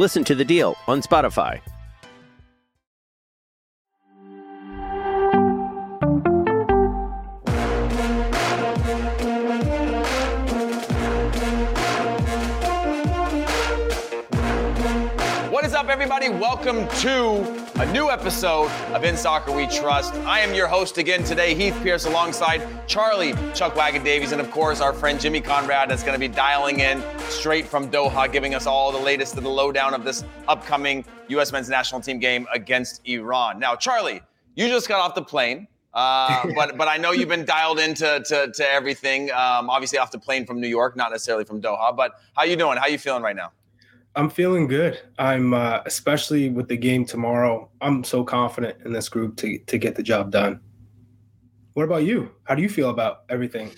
Listen to The Deal on Spotify. What is up, everybody? Welcome to a new episode of In Soccer We Trust. I am your host again today, Heath Pearce, alongside Charlie Chuck Wagon Davies, and of course, our friend Jimmy Conrad that's going to be dialing in straight from Doha, giving us all the latest of the lowdown of this upcoming U.S. men's national team game against Iran. Now, Charlie, you just got off the plane. Uh, but but I know you've been dialed into to, to everything. Um, obviously off the plane from New York, not necessarily from Doha. But how you doing? How you feeling right now? I'm feeling good. I'm uh, especially with the game tomorrow. I'm so confident in this group to to get the job done. What about you? How do you feel about everything?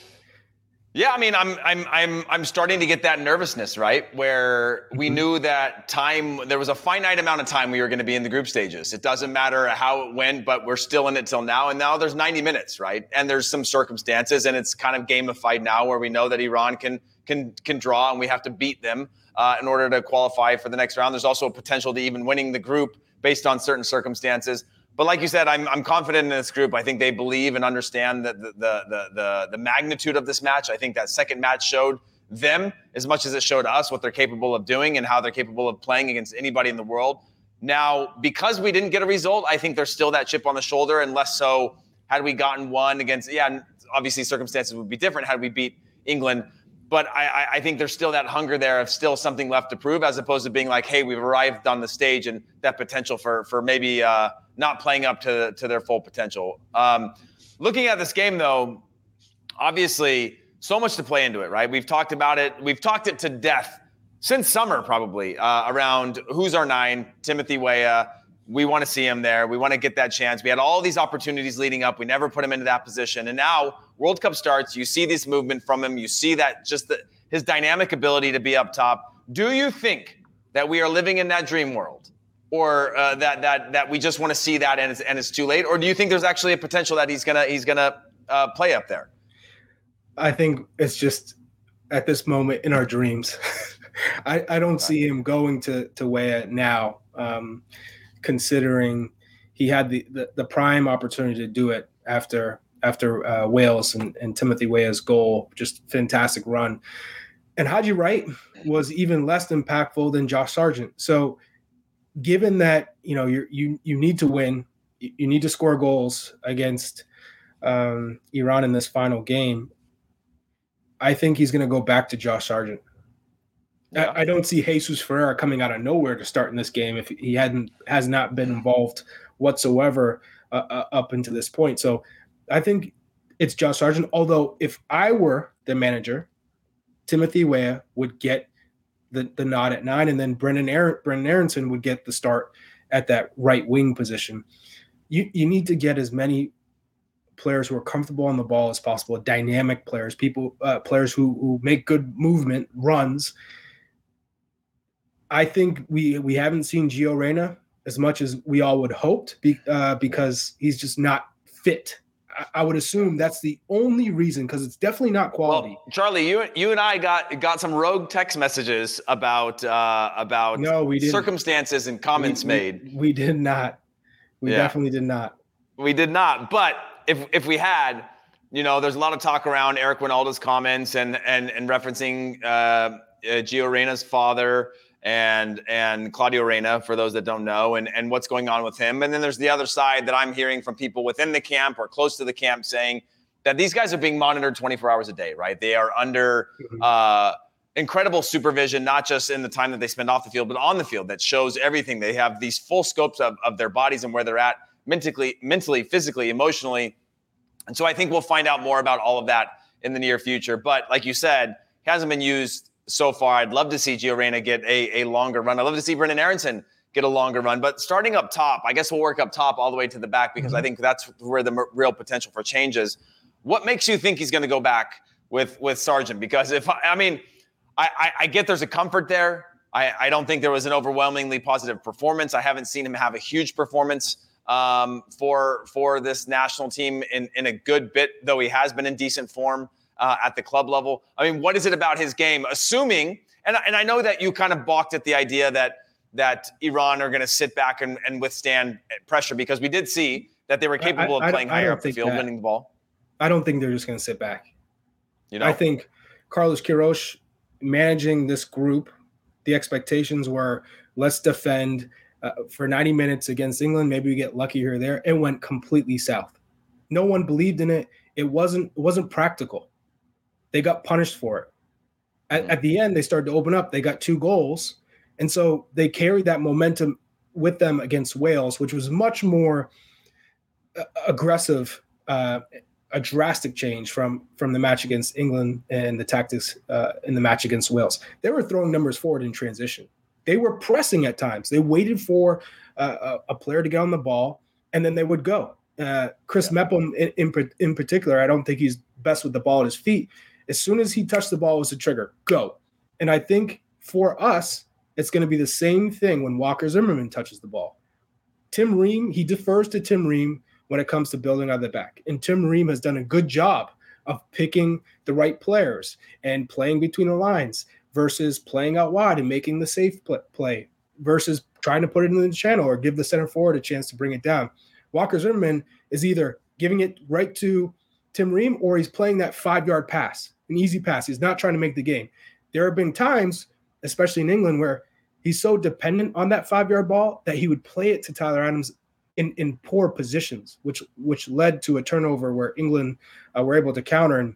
Yeah, I mean, I'm I'm I'm I'm starting to get that nervousness, right? Where we knew that time there was a finite amount of time we were going to be in the group stages. It doesn't matter how it went, but we're still in it till now. And now there's 90 minutes, right? And there's some circumstances, and it's kind of gamified now, where we know that Iran can can can draw, and we have to beat them uh, in order to qualify for the next round. There's also a potential to even winning the group based on certain circumstances. But like you said, I'm, I'm confident in this group. I think they believe and understand the, the, the, the, the magnitude of this match. I think that second match showed them as much as it showed us what they're capable of doing and how they're capable of playing against anybody in the world. Now, because we didn't get a result, I think there's still that chip on the shoulder, and less so had we gotten one against, yeah, obviously circumstances would be different had we beat England. But I, I- think there's still that hunger there of still something left to prove, as opposed to being like, hey, we've arrived on the stage and that potential for for maybe uh, not playing up to to their full potential. Um, looking at this game, though, obviously so much to play into it, right? We've talked about it. We've talked it to death since summer, probably uh, around who's our nine, Timothy Weah. We want to see him there. We want to get that chance. We had all these opportunities leading up. We never put him into that position. And now World Cup starts. You see this movement from him. You see that just the, his dynamic ability to be up top. Do you think that we are living in that dream world? Or uh, that that that we just want to see that and it's, and it's too late, or do you think there's actually a potential that he's gonna he's gonna uh, play up there? I think it's just at this moment in our dreams. I, I don't see him going to to Weah now, um, considering he had the, the, the prime opportunity to do it after after uh, Wales and, and Timothy Weah's goal, just fantastic run. And Haji Wright was even less impactful than Josh Sargent. So, given that you know you you you need to win, you, need to score goals against um, Iran in this final game. I think he's going to go back to Josh Sargent. I, I don't see Jesus Ferreira coming out of nowhere to start in this game if he hadn't has not been involved whatsoever uh, uh, up until this point. So I think it's Josh Sargent. Although if I were the manager, Timothy Weah would get the, the nod at nine, and then Brendan Aaron, Brenden Aaronson would get the start at that right wing position. You you need to get as many players who are comfortable on the ball as possible, dynamic players, people uh, players who who make good movement runs. I think we we haven't seen Gio Reyna as much as we all would hoped be, uh, because he's just not fit. I, I would assume that's the only reason because it's definitely not quality. Well, Charlie, you you and I got got some rogue text messages about uh, about No, we didn't. circumstances and comments we, made. We, we did not. We Yeah. definitely did not. We did not. But if if we had, you know, there's a lot of talk around Eric Wynalda's comments and and and referencing uh, uh, Gio Reyna's father and and Claudio Reyna for those that don't know and and what's going on with him. And then there's the other side that I'm hearing from people within the camp or close to the camp saying that these guys are being monitored 24 hours a day, right? They are under mm-hmm. uh, incredible supervision, not just in the time that they spend off the field, but on the field that shows everything. They have these full scopes of, of their bodies and where they're at mentally, mentally, physically, emotionally. And so I think we'll find out more about all of that in the near future. But like you said, hasn't been used so far. I'd love to see Gio Reyna get a, a longer run. I'd love to see Brenden Aaronson get a longer run. But starting up top, I guess we'll work up top all the way to the back because mm-hmm. I think that's where the m- real potential for change is. What makes you think he's going to go back with with Sargent? Because if I mean, I, I, I get there's a comfort there. I, I don't think there was an overwhelmingly positive performance. I haven't seen him have a huge performance um, for for this national team in in a good bit, though he has been in decent form uh, at the club level. I mean, what is it about his game? Assuming, and and I know that you kind of balked at the idea that that Iran are going to sit back and, and withstand pressure because we did see that they were capable I, I, of playing higher up the field, that. winning the ball. I don't think they're just going to sit back. You know, I think Carlos Queiroz managing this group, the expectations were let's defend uh, for 90 minutes against England. Maybe we get lucky here or there. It went completely south. No one believed in it. It wasn't it wasn't practical. They got punished for it. At, at the end, they started to open up. They got two goals, and so they carried that momentum with them against Wales, which was much more uh, aggressive uh, a drastic change from from the match against England and the tactics uh, in the match against Wales. They were throwing numbers forward in transition. They were pressing at times. They waited for uh, a, player to get on the ball, and then they would go. Uh, Chris yeah. Mepham, in, in, in particular, I don't think he's best with the ball at his feet. As soon as he touched the ball, was a trigger. Go. And I think for us, it's going to be the same thing when Walker Zimmerman touches the ball. Tim Ream, he defers to Tim Ream when it comes to building on the back. And Tim Ream has done a good job of picking the right players and playing between the lines versus playing out wide and making the safe play versus trying to put it in the channel or give the center forward a chance to bring it down. Walker Zimmerman is either giving it right to Tim Ream or he's playing that five yard pass, an easy pass. He's not trying to make the game. There have been times, especially in England, where he's so dependent on that five yard ball that he would play it to Tyler Adams in, in poor positions, which which led to a turnover where England uh, were able to counter and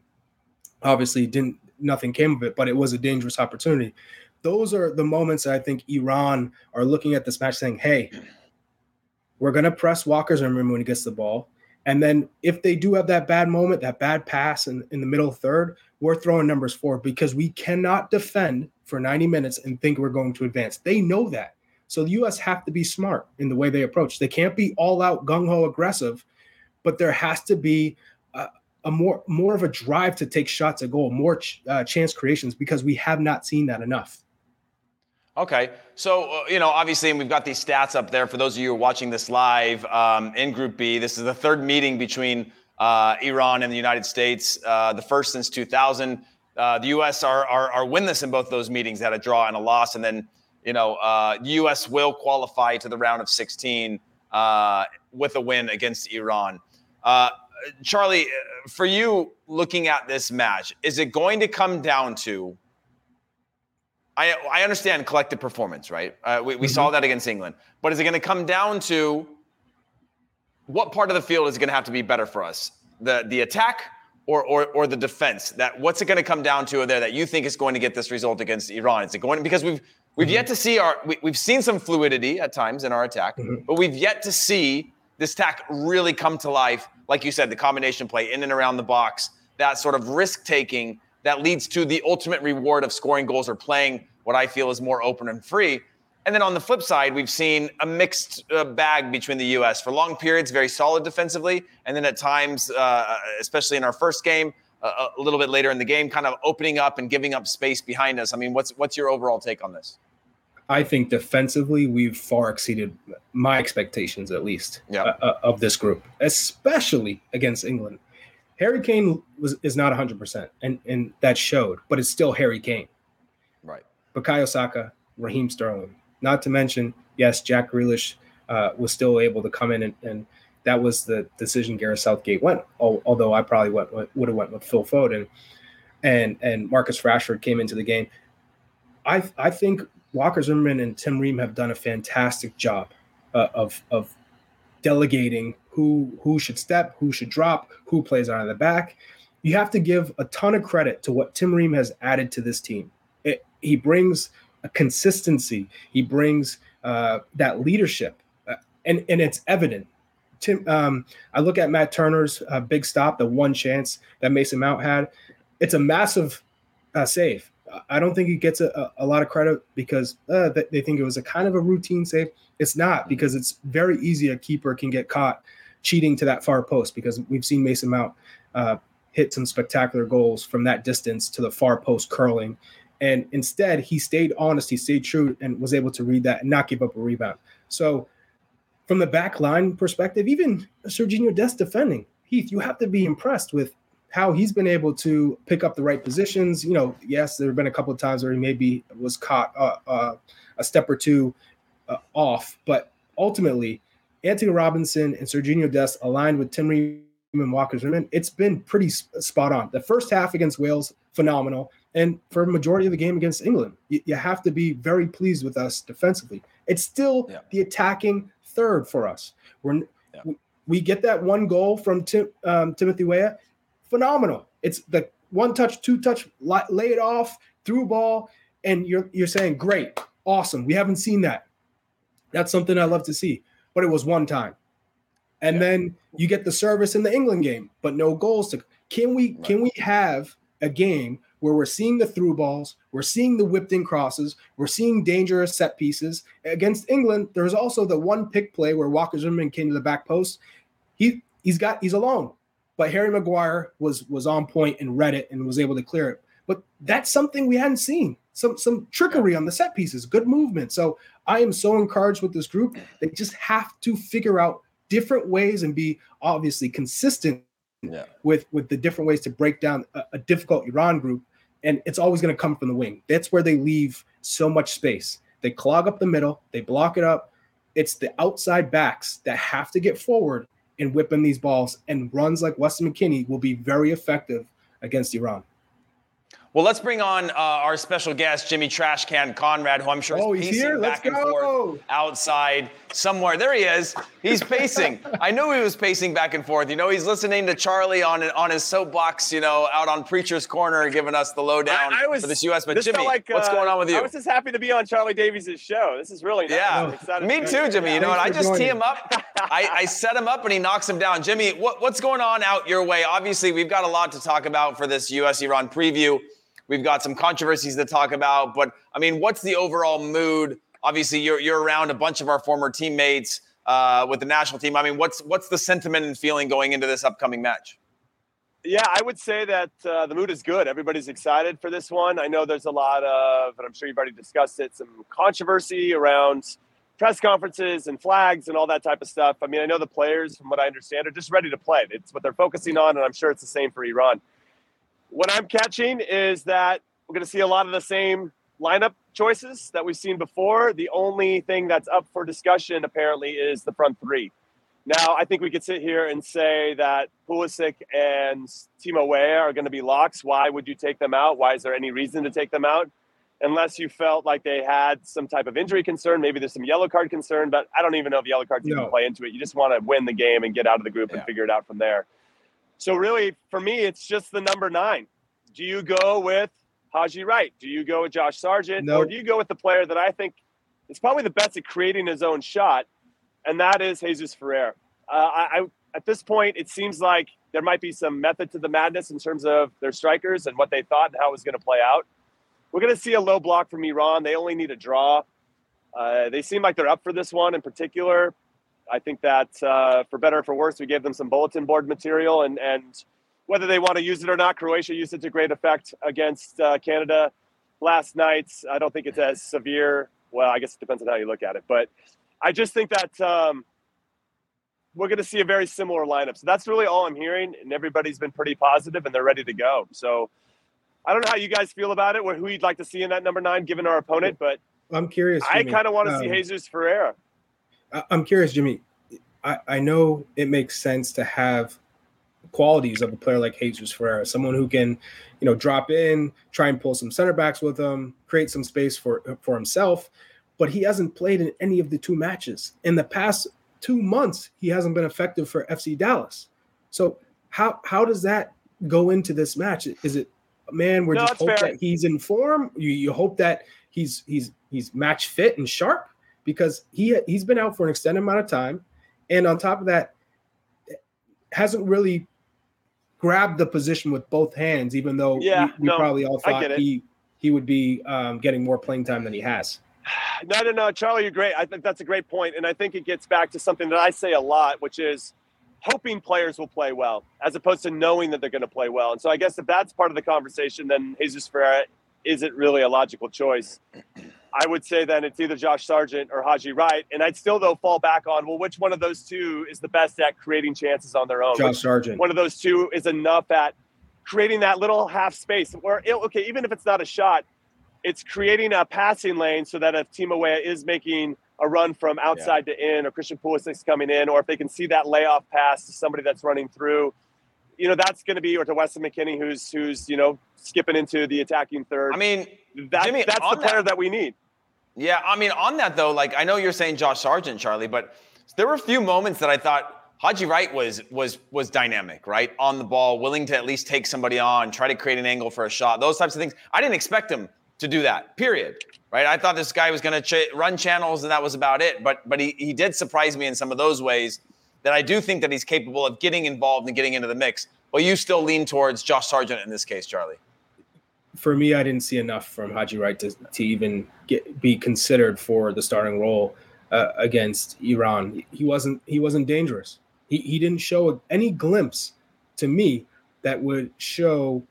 obviously didn't nothing came of it, but it was a dangerous opportunity. Those are the moments that I think Iran are looking at this match saying, "Hey, we're going to press Walker's Zimmerman when he gets the ball." And then if they do have that bad moment, that bad pass in, in the middle third, we're throwing numbers forward because we cannot defend for 90 minutes and think we're going to advance. They know that. So the U.S. have to be smart in the way they approach. They can't be all out gung ho aggressive, but there has to be a, a, more more of a drive to take shots at goal, more ch- uh, chance creations because we have not seen that enough. Okay, so uh, you know, obviously, and we've got these stats up there for those of you who are watching this live um, in Group B. This is the third meeting between uh, Iran and the United States, uh, the first since 2000. Uh, the U.S. Are, are, are winless in both those meetings, had a draw and a loss, and then you know, uh, the U.S. will qualify to the round of 16 uh, with a win against Iran. Charlie, for you looking at this match, is it going to come down to? I, I understand collective performance, right? Uh, we, we mm-hmm. saw that against England, but is it going to come down to what part of the field is going to have to be better for us? The the attack or, or, or the defense? That what's it going to come down to there that you think is going to get this result against Iran? Is it going because we've We've mm-hmm. yet to see our, we, have seen some fluidity at times in our attack, mm-hmm. but we've yet to see this attack really come to life. Like you said, the combination play in and around the box, that sort of risk taking that leads to the ultimate reward of scoring goals or playing what I feel is more open and free. And then on the flip side, we've seen a mixed uh, bag between the U.S. for long periods, very solid defensively, and then at times, uh, especially in our first game, uh, a little bit later in the game, kind of opening up and giving up space behind us. I mean, what's what's your overall take on this? I think defensively we've far exceeded my expectations, at least, uh, uh, of this group, especially against England. Harry Kane was is not 100, percent and and that showed, but it's still Harry Kane. Right. Bukayo Saka, Raheem Sterling. Not to mention, yes, Jack Grealish uh, was still able to come in and, and that was the decision Gareth Southgate went. Although I probably went would have went with Phil Foden, and and Marcus Rashford came into the game. I I think Walker Zimmerman and Tim Ream have done a fantastic job uh, of of delegating who who should step, who should drop, who plays out of the back. You have to give a ton of credit to what Tim Ream has added to this team. It, he brings a consistency. He brings uh, that leadership, uh, and and it's evident. Tim, um, I look at Matt Turner's uh, big stop, the one chance that Mason Mount had. It's a massive uh, save. I don't think he gets a, a lot of credit because uh, they think it was a kind of a routine save. It's not because it's very easy a keeper can get caught cheating to that far post because we've seen Mason Mount uh, hit some spectacular goals from that distance to the far post curling. And instead, he stayed honest, he stayed true, and was able to read that and not give up a rebound. So, from the back line perspective, even Sergiño Dest defending, Heath, you have to be impressed with how he's been able to pick up the right positions. You know, yes, there have been a couple of times where he maybe was caught uh, uh, a step or two uh, off, but ultimately, Antonee Robinson and Sergio Dest aligned with Tim Ream and Walker Zimmerman. It's been pretty spot on. The first half against Wales, phenomenal. And for a majority of the game against England, you, you have to be very pleased with us defensively. It's still yeah. the attacking third for us. We're, yeah. we, we get that one goal from Tim, um, Timothy Weah phenomenal. It's the one touch, two touch, lay it off, through ball, and you're you're saying great, awesome. We haven't seen that. That's something I love to see. But it was one time, and yeah. then you get the service in the England game, but no goals. To can we right. can we have a game where we're seeing the through balls, we're seeing the whipped in crosses, we're seeing dangerous set pieces against England. There's also the one pick play where Walker Zimmerman came to the back post. He he's got he's alone. But Harry Maguire was was on point and read it and was able to clear it. But that's something we hadn't seen. Some some trickery on the set pieces, good movement. So I am so encouraged with this group. They just have to figure out different ways and be obviously consistent yeah. with with the different ways to break down a, a difficult Iran group. And it's always going to come from the wing. That's where they leave so much space. They clog up the middle, they block it up. It's the outside backs that have to get forward and whipping these balls. And runs like Weston McKennie will be very effective against Iran. Well, let's bring on uh, our special guest, Jimmy Trashcan Conrad, who I'm sure oh, is pacing back and forth outside somewhere. There he is. He's pacing. I knew he was pacing back and forth. You know, he's listening to Charlie on on his soapbox, you know, out on Preacher's Corner, giving us the lowdown I, I was, for this U.S. But Jimmy, like, what's uh, going on with you? I was just happy to be on Charlie Davies' show. This is really nice. Yeah, me too, Jimmy. You know, and I just tee him up. I, I set him up and he knocks him down. Jimmy, what, what's going on out your way? Obviously, we've got a lot to talk about for this U.S. Iran preview. We've got some controversies to talk about, but I mean, what's the overall mood? Obviously, you're you're around a bunch of our former teammates uh, with the national team. I mean, what's what's the sentiment and feeling going into this upcoming match? Yeah, I would say that uh, the mood is good. Everybody's excited for this one. I know there's a lot of, and I'm sure you've already discussed it, some controversy around press conferences and flags and all that type of stuff. I mean, I know the players, from what I understand, are just ready to play. It's what they're focusing on, and I'm sure it's the same for Iran what I'm catching is that we're going to see a lot of the same lineup choices that we've seen before. The only thing that's up for discussion apparently is the front three. Now, I think we could sit here and say that Pulisic and Timo Weah are going to be locks. Why would you take them out? Why is there any reason to take them out? Unless you felt like they had some type of injury concern, maybe there's some yellow card concern, but I don't even know if yellow cards no. even play into it. You just want to win the game and get out of the group yeah. and figure it out from there. So really, for me, it's just the number nine. Do you go with Haji Wright? Do you go with Josh Sargent? Nope. Or do you go with the player that I think is probably the best at creating his own shot, and that is Jesus Ferrer. Uh, I, I, at this point, it seems like there might be some method to the madness in terms of their strikers and what they thought and how it was going to play out. We're going to see a low block from Iran. They only need a draw. Uh, they seem like they're up for this one in particular. I think that uh, for better or for worse, we gave them some bulletin board material, and and whether they want to use it or not, Croatia used it to great effect against uh, Canada last night. I don't think it's as severe. Well, I guess it depends on how you look at it, but I just think that um, we're going to see a very similar lineup. So that's really all I'm hearing, and everybody's been pretty positive and they're ready to go. So I don't know how you guys feel about it, or who you'd like to see in that number nine, given our opponent, but I'm curious. I kind of want to um, see Jesus Ferreira. I'm curious, Jimmy. I, I know it makes sense to have qualities of a player like Jesus Ferreira, someone who can, you know, drop in, try and pull some center backs with him, create some space for for himself. But he hasn't played in any of the two matches. In the past two months, he hasn't been effective for FC Dallas. So how how does that go into this match? Is it man, we're no, just hope fair. that he's in form? You you hope that he's he's he's match fit and sharp because he he's been out for an extended amount of time, and on top of that, hasn't really grabbed the position with both hands, even though yeah, we, we no, probably all thought he he would be um, getting more playing time than he has. No, no, no, Charlie, you're great. I think that's a great point, and I think it gets back to something that I say a lot, which is hoping players will play well, as opposed to knowing that they're going to play well. And so, I guess if that's part of the conversation, then Jesus Ferreira isn't really a logical choice. I would say then it's either Josh Sargent or Haji Wright. And I'd still, though, fall back on, well, which one of those two is the best at creating chances on their own? Josh Sargent. One of those two is enough at creating that little half space where, okay, even if it's not a shot, it's creating a passing lane so that if Timo Weah is making a run from outside yeah. to in or Christian Pulisic's coming in, or if they can see that layoff pass to somebody that's running through, you know, that's going to be, or to Weston McKennie, who's, who's, you know, skipping into the attacking third. I mean, that, Jimmy, that's the player that, that we need. Yeah, I mean, on that though, like I know you're saying Josh Sargent, Charlie, but there were a few moments that I thought Haji Wright was was was dynamic, right? On the ball, willing to at least take somebody on, try to create an angle for a shot, those types of things. I didn't expect him to do that. Period. Right? I thought this guy was going to ch- run channels and that was about it. But but he he did surprise me in some of those ways that I do think that he's capable of getting involved and getting into the mix. But you still lean towards Josh Sargent in this case, Charlie for me, I didn't see enough from Haji Wright to, to even get be considered for the starting role uh, against Iran. He wasn't he wasn't dangerous. He he didn't show any glimpse to me that would show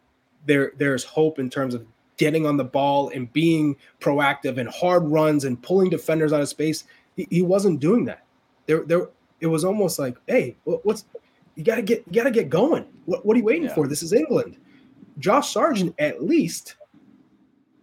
there there's hope in terms of getting on the ball and being proactive and hard runs and pulling defenders out of space. He, he wasn't doing that. There there it was almost like, hey, what's you got to get you got to get going. What, what are you waiting yeah. for? This is England. Josh Sargent at least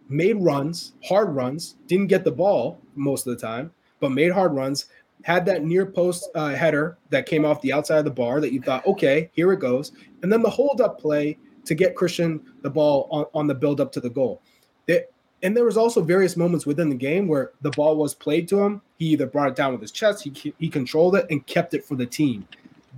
made runs, hard runs, didn't get the ball most of the time, but made hard runs, had that near post uh, header that came off the outside of the bar that you thought, okay, here it goes. And then the hold up play to get Christian the ball on, on the build up to the goal. It, and there was also various moments within the game where the ball was played to him. He either brought it down with his chest, he, he controlled it and kept it for the team.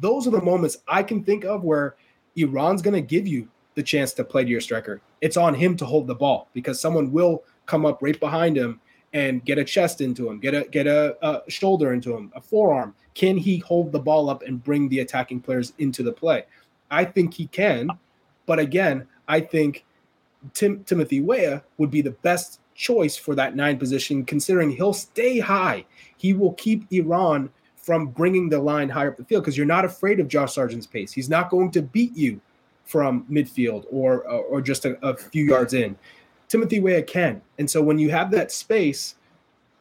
Those are the moments I can think of where Iran's going to give you the chance to play to your striker. It's on him to hold the ball because someone will come up right behind him and get a chest into him, get a get a, a, shoulder into him, a forearm. Can he hold the ball up and bring the attacking players into the play? I think he can, but again, I think Tim, Timothy Weah would be the best choice for that nine position, considering he'll stay high. He will keep Iran from bringing the line higher up the field because you're not afraid of Josh Sargent's pace. He's not going to beat you from midfield or or just a, a few yards in. Timothy Weah can, and so when you have that space,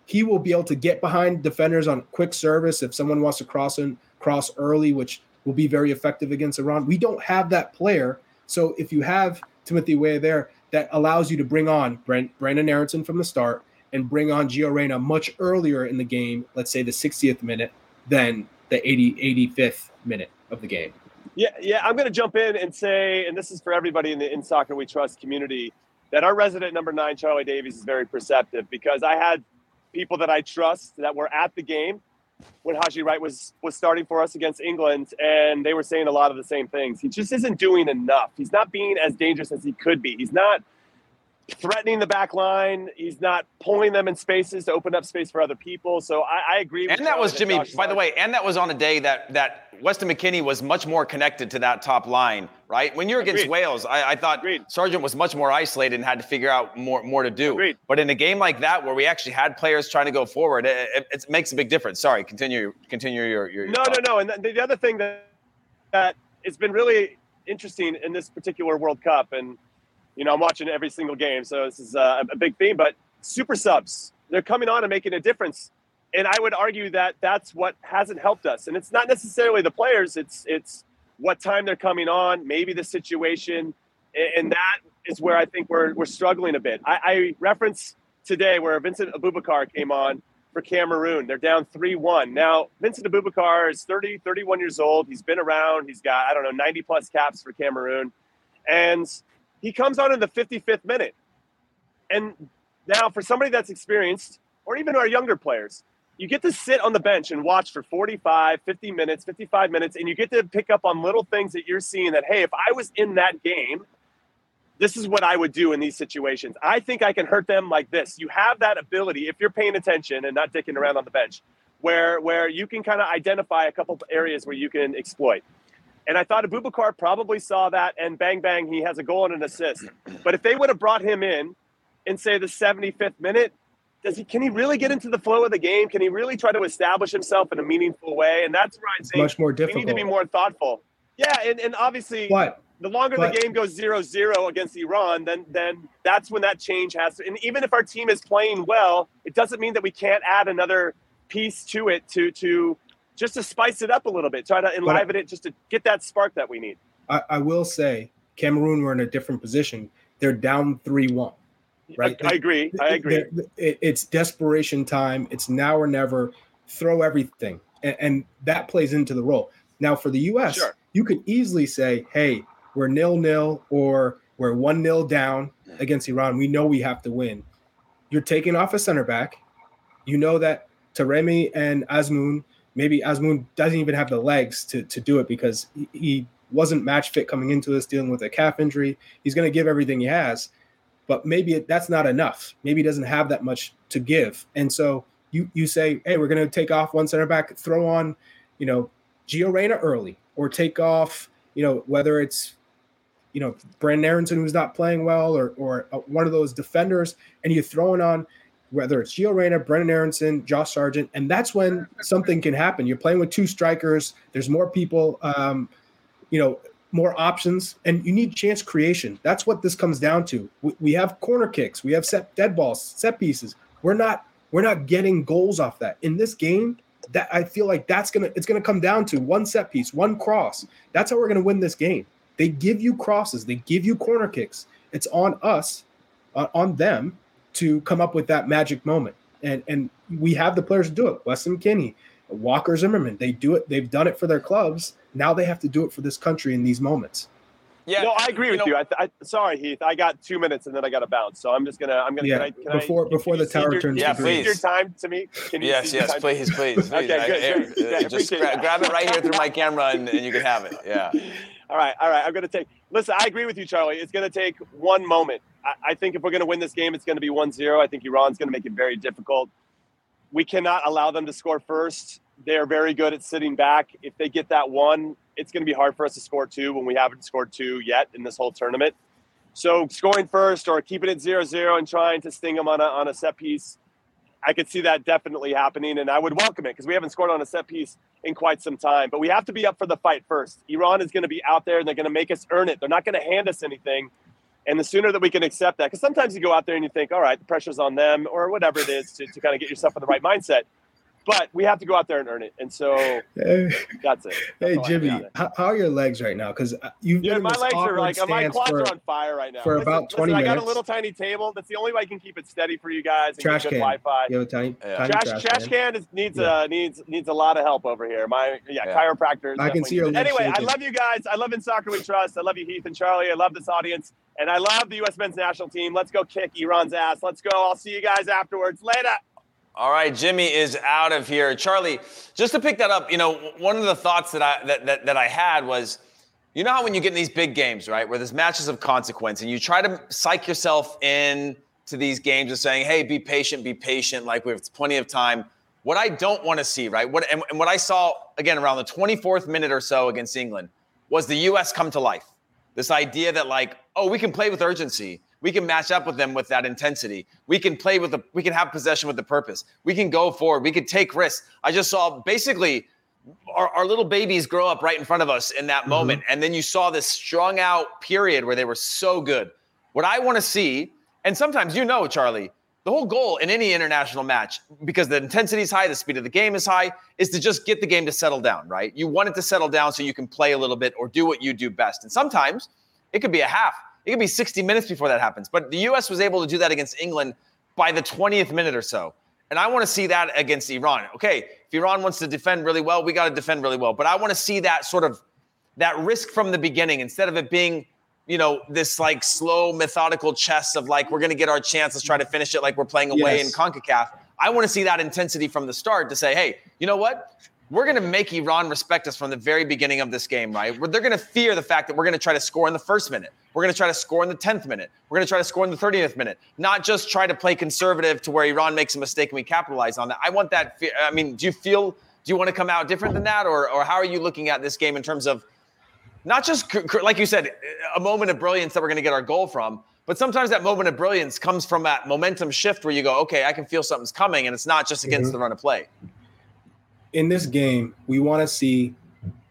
he will be able to get behind defenders on quick service if someone wants to cross and cross early, which will be very effective against Iran. We don't have that player, so if you have Timothy Weah there, that allows you to bring on Brent, Brenden Aaronson from the start and bring on Gio Reyna much earlier in the game, let's say the 60th minute, than the 80, 85th minute of the game. Yeah, yeah. I'm going to jump in and say, and this is for everybody in the In Soccer We Trust community, that our resident number nine, Charlie Davies, is very perceptive because I had people that I trust that were at the game when Haji Wright was was starting for us against England, and they were saying a lot of the same things. He just isn't doing enough. He's not being as dangerous as he could be. He's not threatening the back line. He's not pulling them in spaces to open up space for other people. So I, I agree. and that was Jimmy. By the way, and that was on a day that that Weston McKennie was much more connected to that top line. Right when you're against Agreed. Wales, I, I thought Agreed. Sargent was much more isolated and had to figure out more more to do. Agreed. But in a game like that, where we actually had players trying to go forward, it, it, it makes a big difference. Sorry, continue continue your your. your no, no, no. And the, the other thing that that has been really interesting in this particular World Cup and you know, I'm watching every single game, so this is uh, a big theme. But super subs, they're coming on and making a difference, and I would argue that that's what hasn't helped us. And it's not necessarily the players; it's it's what time they're coming on, maybe the situation, and that is where I think we're we're struggling a bit. I, I reference today where Vincent Aboubakar came on for Cameroon. They're down 3 1. Now, Vincent Aboubakar is 30, 31 years old. He's been around. He's got, I don't know, 90 plus caps for Cameroon. And he comes on in the 55th minute. And now, for somebody that's experienced, or even our younger players, you get to sit on the bench and watch for 45, 50 minutes, 55 minutes, and you get to pick up on little things that you're seeing that, hey, if I was in that game, this is what I would do in these situations. I think I can hurt them like this. You have that ability if you're paying attention and not dicking around on the bench, where where you can kind of identify a couple areas where you can exploit. And I thought Aboubakar probably saw that, and bang bang, he has a goal and an assist. But if they would have brought him in in say the 75th minute, does he can he really get into the flow of the game? Can he really try to establish himself in a meaningful way? And that's where I'd say much more difficult. we need to be more thoughtful. Yeah, and, and obviously but the longer but, the game goes 0-0 against Iran, then then that's when that change has to and even if our team is playing well, it doesn't mean that we can't add another piece to it to to just to spice it up a little bit, try to enliven it just to get that spark that we need. I, I will say Cameroon were in a different position. They're down 3-1 right? I, I agree. I agree. It's desperation time. It's now or never. Throw everything, and, and that plays into the role. Now for the U.S., sure. you could easily say, "Hey, we're nil nil or we're one nil down against Iran. We know we have to win." You're taking off a center back. You know that Taremi and Azmoun, maybe Azmoun doesn't even have the legs to, to do it because he, wasn't match fit coming into this, dealing with a calf injury. He's going to give everything he has but maybe that's not enough. Maybe he doesn't have that much to give. And so you you say, hey, we're going to take off one center back, throw on, you know, Gio Reyna early, or take off, you know, whether it's, you know, Brenden Aaronson who's not playing well, or or uh, one of those defenders, and you're throwing on whether it's Gio Reyna, Brenden Aaronson, Josh Sargent, and that's when something can happen. You're playing with two strikers. There's more people. Um, you know, more options, and you need chance creation. That's what this comes down to. We, we have corner kicks, we have set dead balls, set pieces. We're not we're not getting goals off that in this game. That I feel like that's gonna it's gonna come down to one set piece, one cross. That's how we're gonna win this game. They give you crosses, they give you corner kicks. It's on us, uh, on them, to come up with that magic moment. And and we have the players to do it. Weston McKennie, Walker Zimmerman, they do it. They've done it for their clubs now they have to do it for this country in these moments. Yeah, no, I agree with you. Know, you. I, I, sorry, Heath. I got two minutes and then I got to bounce. So I'm just gonna. I'm gonna. Yeah. Can I, can before I, before the tower your, turns. Yeah, please. Your time to me. Can you yes, yes, please, please, please. okay, good. good. Yeah, just gra- grab it right here through my camera and, and you can have it. Yeah. all right, all right. I'm gonna take. Listen, I agree with you, Charlie. It's gonna take one moment. I, I think if we're gonna win this game, it's gonna be 1-0. I think Iran's gonna make it very difficult. We cannot allow them to score first. They're very good at sitting back. If they get that one, it's going to be hard for us to score two when we haven't scored two yet in this whole tournament. So scoring first or keeping it 0-0 and trying to sting them on a, on a set piece, I could see that definitely happening, and I would welcome it because we haven't scored on a set piece in quite some time. But we have to be up for the fight first. Iran is going to be out there, and they're going to make us earn it. They're not going to hand us anything. And the sooner that we can accept that, because sometimes you go out there and you think, all right, the pressure's on them, or whatever it is to, to kind of get yourself in the right mindset but we have to go out there and earn it. And so that's it. That's hey Jimmy, how, how, are your legs right now? Because uh, you've been my legs are like my quads for, are on fire right now for listen, about twenty listen, minutes. I got a little tiny table. That's the only way I can keep it steady for you guys. trash can. Wi-Fi. You have a tiny, yeah. tiny trash, trash, trash can, is, needs yeah. uh, needs needs a lot of help over here. My yeah, yeah. chiropractor. I can see your Anyway, shaking. I love you guys. I love in soccer we trust. I love you, Heath and Charlie. I love this audience. And I love the U.S. men's national team. Let's go kick Iran's ass. Let's go. I'll see you guys afterwards. Later. All right, Jimmy is out of here. Charlie, just to pick that up, you know, one of the thoughts that I that, that, that I had was, you know how when you get in these big games, right, where there's matches of consequence, and you try to psych yourself in to these games of saying, hey, be patient, be patient, like we have plenty of time. What I don't want to see, right, what and, and what I saw again around the 24th minute or so against England was the U.S. come to life. This idea that like, oh, we can play with urgency we can match up with them with that intensity. We can play with the, we can have possession with the purpose. We can go forward. We can take risks. I just saw basically our, our little babies grow up right in front of us in that mm-hmm. moment. And then you saw this strung out period where they were so good. What I want to see, and sometimes you know, Charlie, the whole goal in any international match, because the intensity is high, the speed of the game is high, is to just get the game to settle down, right? You want it to settle down so you can play a little bit or do what you do best. And sometimes it could be a half it could be 60 minutes before that happens. But the U.S. was able to do that against England by the 20th minute or so. And I want to see that against Iran. Okay, if Iran wants to defend really well, we got to defend really well. But I want to see that sort of that risk from the beginning instead of it being, you know, this like slow, methodical chess of like, we're going to get our chance. Let's try to finish it like we're playing away yes. in CONCACAF. I want to see that intensity from the start to say, hey, you know what? We're going to make Iran respect us from the very beginning of this game, right? Where They're going to fear the fact that we're going to try to score in the first minute. We're going to try to score in the 10th minute. We're going to try to score in the 30th minute, not just try to play conservative to where Iran makes a mistake and we capitalize on that. I want that. Fear. I mean, do you feel, do you want to come out different than that? Or, or how are you looking at this game in terms of not just like you said, a moment of brilliance that we're going to get our goal from, but sometimes that moment of brilliance comes from that momentum shift where you go, okay, I can feel something's coming, and it's not just against mm-hmm. the run of play. In this game, we want to see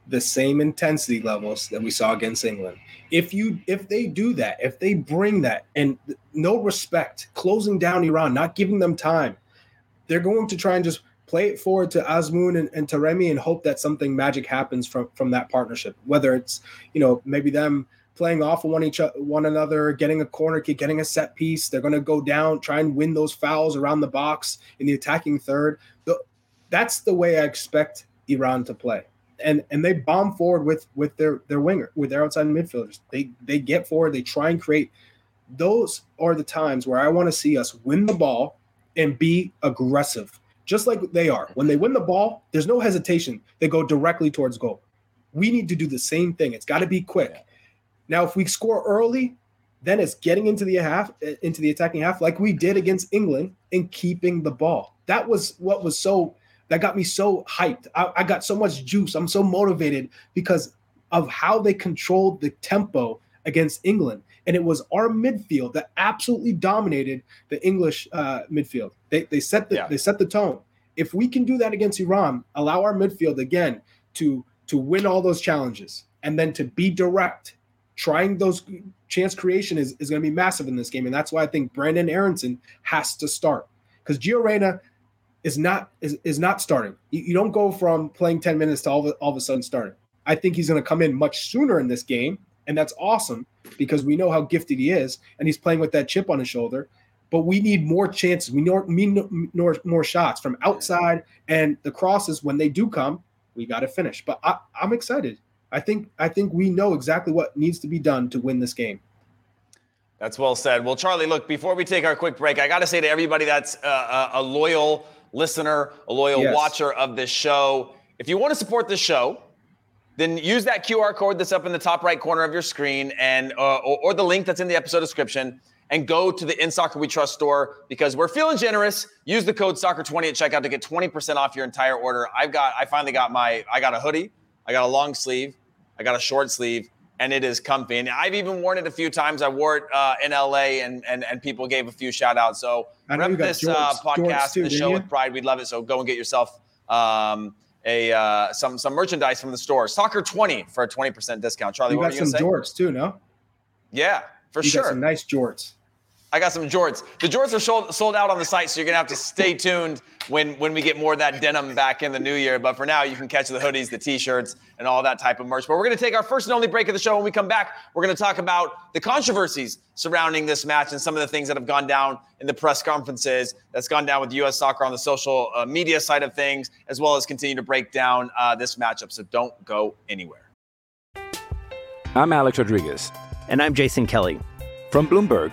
the same intensity levels that we saw against England. If you if they do that, if they bring that and no respect, closing down Iran, not giving them time, they're going to try and just play it forward to Azmoun and, and Taremi and hope that something magic happens from from that partnership. Whether it's you know maybe them playing off of one each one another, getting a corner kick, getting a set piece. They're going to go down, try and win those fouls around the box in the attacking third. The, that's the way I expect Iran to play. And and they bomb forward with with their their winger, with their outside midfielders. They they get forward, they try and create. Those are the times where I want to see us win the ball and be aggressive just like they are. When they win the ball, there's no hesitation. They go directly towards goal. We need to do the same thing. It's got to be quick. Now, if we score early, then it's getting into the half, eh, into the attacking half, like we did against England, and keeping the ball. That was what was so that got me so hyped. I, I got so much juice. I'm so motivated because of how they controlled the tempo against England and it was our midfield that absolutely dominated the English uh, midfield. They, they set the yeah. they set the tone. If we can do that against Iran, allow our midfield again to to win all those challenges and then to be direct, trying those chance creation is, is going to be massive in this game, and that's why I think Brandon Aaronson has to start because Gio Reyna is not is, is not starting. You, you, don't go from playing 10 minutes to all of, all of a sudden starting. I think he's going to come in much sooner in this game, and that's awesome because we know how gifted he is, and he's playing with that chip on his shoulder. But we need more chances. We need more, more shots from outside, and the crosses when they do come, we got to finish. But I, I'm excited. I think I think we know exactly what needs to be done to win this game. That's well said. Well, Charlie, look, before we take our quick break, I got to say to everybody that's a, a, loyal listener, a loyal yes. watcher of this show, if you want to support this show, then use that QR code that's up in the top right corner of your screen and uh, or, or, the link that's in the episode description and go to the In Soccer We Trust store because we're feeling generous. Use the code Soccer20 at checkout to get 20% off your entire order. I've got I finally got my I got a hoodie, I got a long sleeve, I got a short sleeve, and it is comfy. And I've even worn it a few times. I wore it uh, in LA and, and and people gave a few shout outs. So rep this uh, podcast, too, the show with pride. We'd love it. So go and get yourself um, a uh, some some merchandise from the store. Soccer twenty for a twenty percent discount. Charlie, what are you got some jorts too, no? Yeah, for you sure. Got some nice jorts. I got some jorts. The jorts are sold, sold out on the site, so you're gonna have to stay tuned when when we get more of that denim back in the new year. But for now, you can catch the hoodies, the t-shirts, and all that type of merch. But we're gonna take our first and only break of the show. When we come back, we're gonna talk about the controversies surrounding this match and some of the things that have gone down in the press conferences. That's gone down with U.S. Soccer on the social uh, media side of things, as well as continue to break down uh, this matchup. So don't go anywhere. I'm Alex Rodriguez, and I'm Jason Kelly from Bloomberg.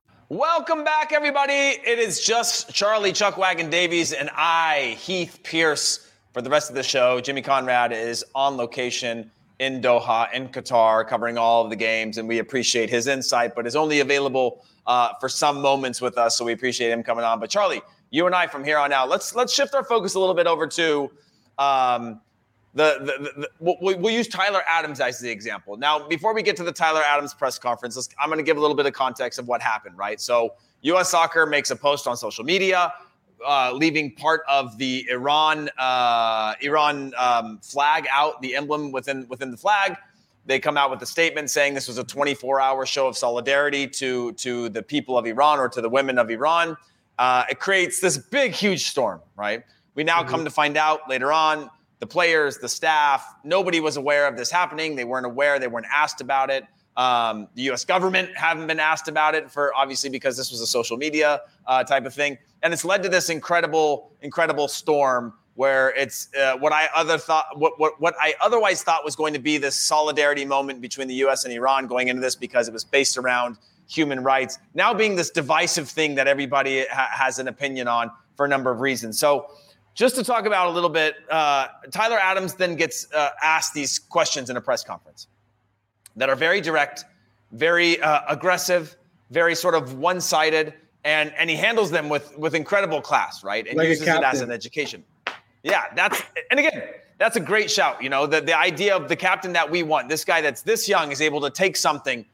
Welcome back, everybody. It is just Charlie Chuck Wagon Davies and I, Heath Pearce, for the rest of the show, Jimmy Conrad is on location in Doha, in Qatar, covering all of the games, and we appreciate his insight, but is only available uh, for some moments with us. So we appreciate him coming on. But Charlie, you and I from here on out, let's let's shift our focus a little bit over to um, the, the, the, we'll, we'll, use Tyler Adams as the example. Now, before we get to the Tyler Adams press conference, I'm going to give a little bit of context of what happened. Right, so U.S. Soccer makes a post on social media uh, leaving part of the Iran uh, Iran um, flag out, the emblem within within the flag. They come out with a statement saying this was a 24-hour show of solidarity to to the people of Iran or to the women of Iran. Uh, it creates this big, huge storm. Right. We now mm-hmm. come to find out later on the players, the staff, nobody was aware of this happening. They weren't aware. They weren't asked about it. Um, the U.S. government haven't been asked about it for obviously because this was a social media uh, type of thing, and it's led to this incredible, incredible storm where it's uh, what I other thought, what, what what I otherwise thought was going to be this solidarity moment between the U.S. and Iran going into this because it was based around human rights, now being this divisive thing that everybody ha- has an opinion on for a number of reasons. So. Just to talk about a little bit, uh, Tyler Adams then gets uh, asked these questions in a press conference that are very direct, very uh, aggressive, very sort of one-sided, and and he handles them with with incredible class, right? And like uses it as an education. Yeah, that's and again, that's a great shout. You know, the the idea of the captain that we want, this guy that's this young, is able to take something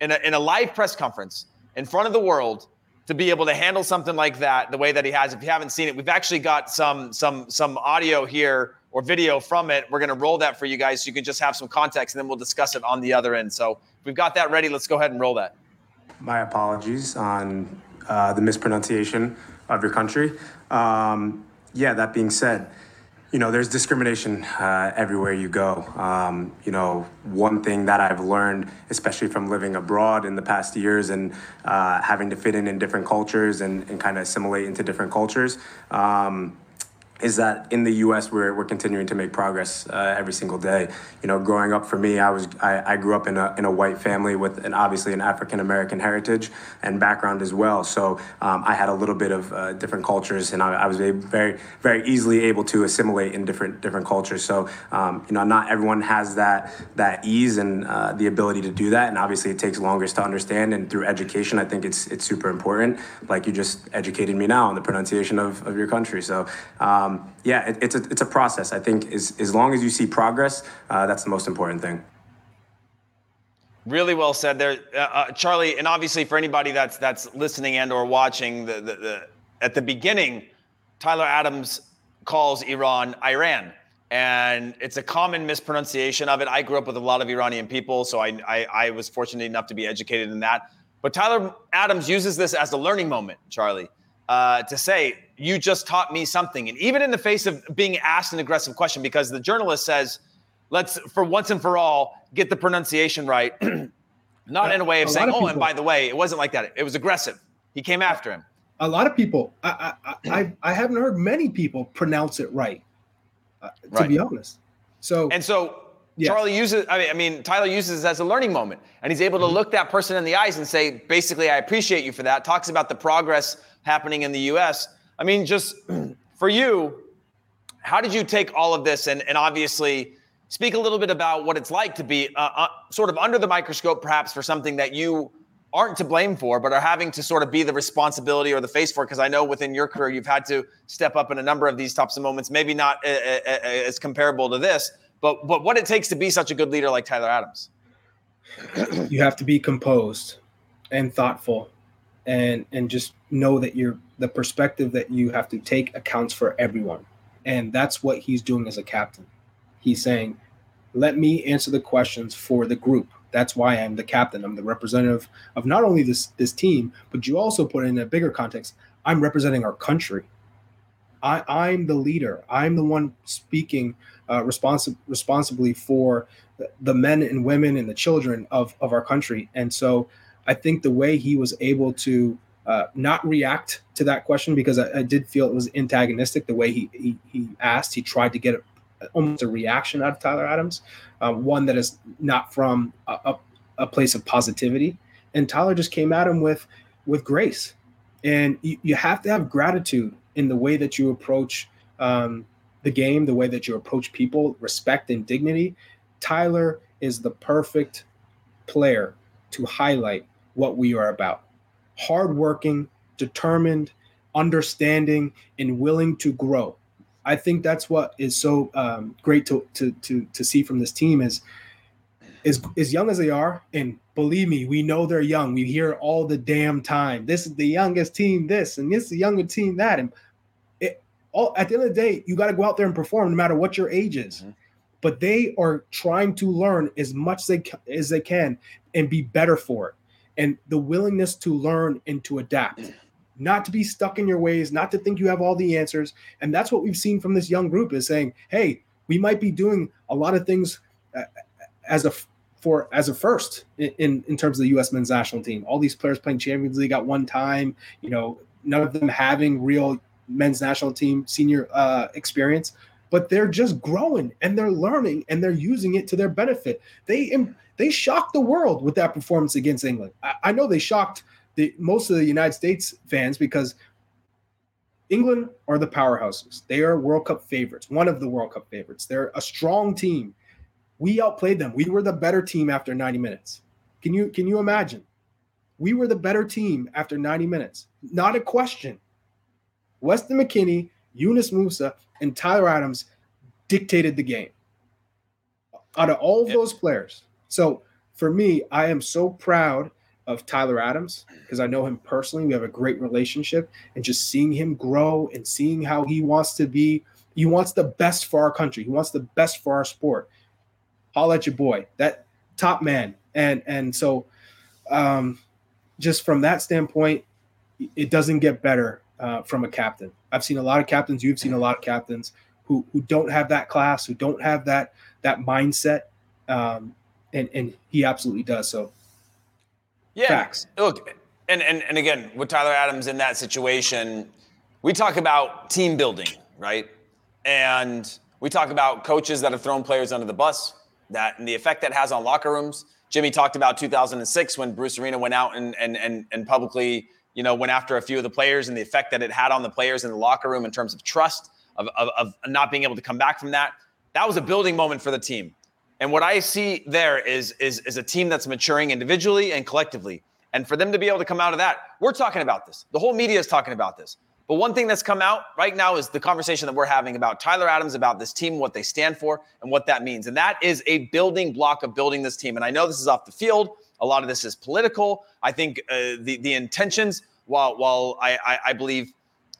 in a in a live press conference in front of the world to be able to handle something like that the way that he has. If you haven't seen it, we've actually got some some some audio here or video from it. We're going to roll that for you guys so you can just have some context and then we'll discuss it on the other end. So we've got that ready, let's go ahead and roll that. My apologies on uh, the mispronunciation of your country. Um, yeah, that being said, you know, there's discrimination uh, everywhere you go. Um, you know, one thing that I've learned, especially from living abroad in the past years and uh, having to fit in in different cultures and, and kind of assimilate into different cultures, um, is that in the U.S. we're, we're continuing to make progress uh, every single day. You know, growing up for me, I was I, I grew up in a in a white family with an obviously an African American heritage and background as well. So um, I had a little bit of uh, different cultures, and I, I, was very very easily able to assimilate in different different cultures. So um, you know, not everyone has that that ease and uh, the ability to do that, and obviously it takes longer to understand. And through education, I think it's it's super important. Like you just educated me now on the pronunciation of, of your country. So. Um, um, yeah, it, it's a it's a process. I think as as long as you see progress, uh, that's the most important thing. Really well said there, uh, uh, Charlie. And obviously, for anybody that's that's listening and or watching, the, the, the at the beginning, Tyler Adams calls Iran Iran and it's a common mispronunciation of it. I grew up with a lot of Iranian people, so I, I, I, was fortunate enough to be educated in that. But Tyler Adams uses this as a learning moment, Charlie, uh, to say, you just taught me something. And even in the face of being asked an aggressive question, because the journalist says, let's, for once and for all, get the pronunciation right, not in a way of saying, of oh, and by the way, it wasn't like that. It was aggressive. He came after him. A lot of people, I, I, I, I haven't heard many people pronounce it right, uh, to right. be honest. So, and so Yes. Charlie uses, I mean, I mean, Tyler uses it as a learning moment, and he's able to mm-hmm. look that person in the eyes and say, basically, I appreciate you for that. Talks about the progress happening in the U.S. I mean, just for you, how did you take all of this and, and obviously speak a little bit about what it's like to be uh, uh, sort of under the microscope, perhaps for something that you aren't to blame for, but are having to sort of be the responsibility or the face for? Because I know within your career, you've had to step up in a number of these types of moments, maybe not a, a, a, as comparable to this, but, but what it takes to be such a good leader like Tyler Adams. You have to be composed and thoughtful and and just know that you're the perspective that you have to take accounts for everyone. And that's what he's doing as a captain. He's saying let me answer the questions for the group. That's why i'm the captain. I'm the representative of not only this this team but you also put in a bigger context. I'm representing our country. I, i'm the leader. I'm the one speaking uh, responsi- responsibly for the men and women and the children of, of our country. And so I think the way he was able to uh, not react to that question because I, I, did feel it was antagonistic the way he, he, he asked. He tried to get almost a reaction out of Tyler Adams, um, one that is not from a, a, a, place of positivity. And Tyler just came at him with with grace, and you, you have to have gratitude in the way that you approach um, the game, the way that you approach people, respect and dignity, Tyler is the perfect player to highlight what we are about. Hardworking, determined, understanding, and willing to grow. I think that's what is so um, great to, to to to see from this team is is as young as they are, and believe me, we know they're young. We hear all the damn time. This is the youngest team, this, and this is the youngest team, that. And it all at the end of the day, you got to go out there and perform no matter what your age is. Mm-hmm. But they are trying to learn as much they, as they can and be better for it. And the willingness to learn and to adapt, not to be stuck in your ways, not to think you have all the answers. And that's what we've seen from this young group is saying, hey, we might be doing a lot of things uh, as a for as a first in, in terms of the U.S. men's national team. All these players playing Champions League at one time, you know, none of them having real men's national team senior uh, experience, but they're just growing and they're learning and they're using it to their benefit. They they shocked the world with that performance against England. I, I know they shocked the most of the United States fans because England are the powerhouses. They are World Cup favorites, one of the World Cup favorites. They're a strong team we outplayed them. We were the better team after 90 minutes. Can you can you imagine? We were the better team after 90 minutes. Not a question. Weston McKennie, Yunus Musah, and Tyler Adams dictated the game. Out of all of those players. So for me, I am so proud of Tyler Adams because I know him personally. We have a great relationship, and just seeing him grow and seeing how he wants to be, he wants the best for our country. He wants the best for our sport holla at your boy, that top man. And and so um, just from that standpoint, it doesn't get better uh, from a captain. I've seen a lot of captains, you've seen a lot of captains who who don't have that class, who don't have that that mindset. Um, and and he absolutely does. So yeah, facts. Look, and and and again, with Tyler Adams in that situation, we talk about team building, right? And we talk about coaches that have thrown players under the bus that and the effect that has on locker rooms. Jimmy talked about 2006 when Bruce Arena went out and and and, and publicly, you know, went after a few of the players and the effect that it had on the players in the locker room in terms of trust, of, of, of not being able to come back from that. That was a building moment for the team. And what I see there is, is, is a team that's maturing individually and collectively. And for them to be able to come out of that, we're talking about this. The whole media is talking about this. But one thing that's come out right now is the conversation that we're having about Tyler Adams, about this team, what they stand for, and what that means. And that is a building block of building this team. And I know this is off the field. A lot of this is political. I think uh, the the intentions, while while I I, I believe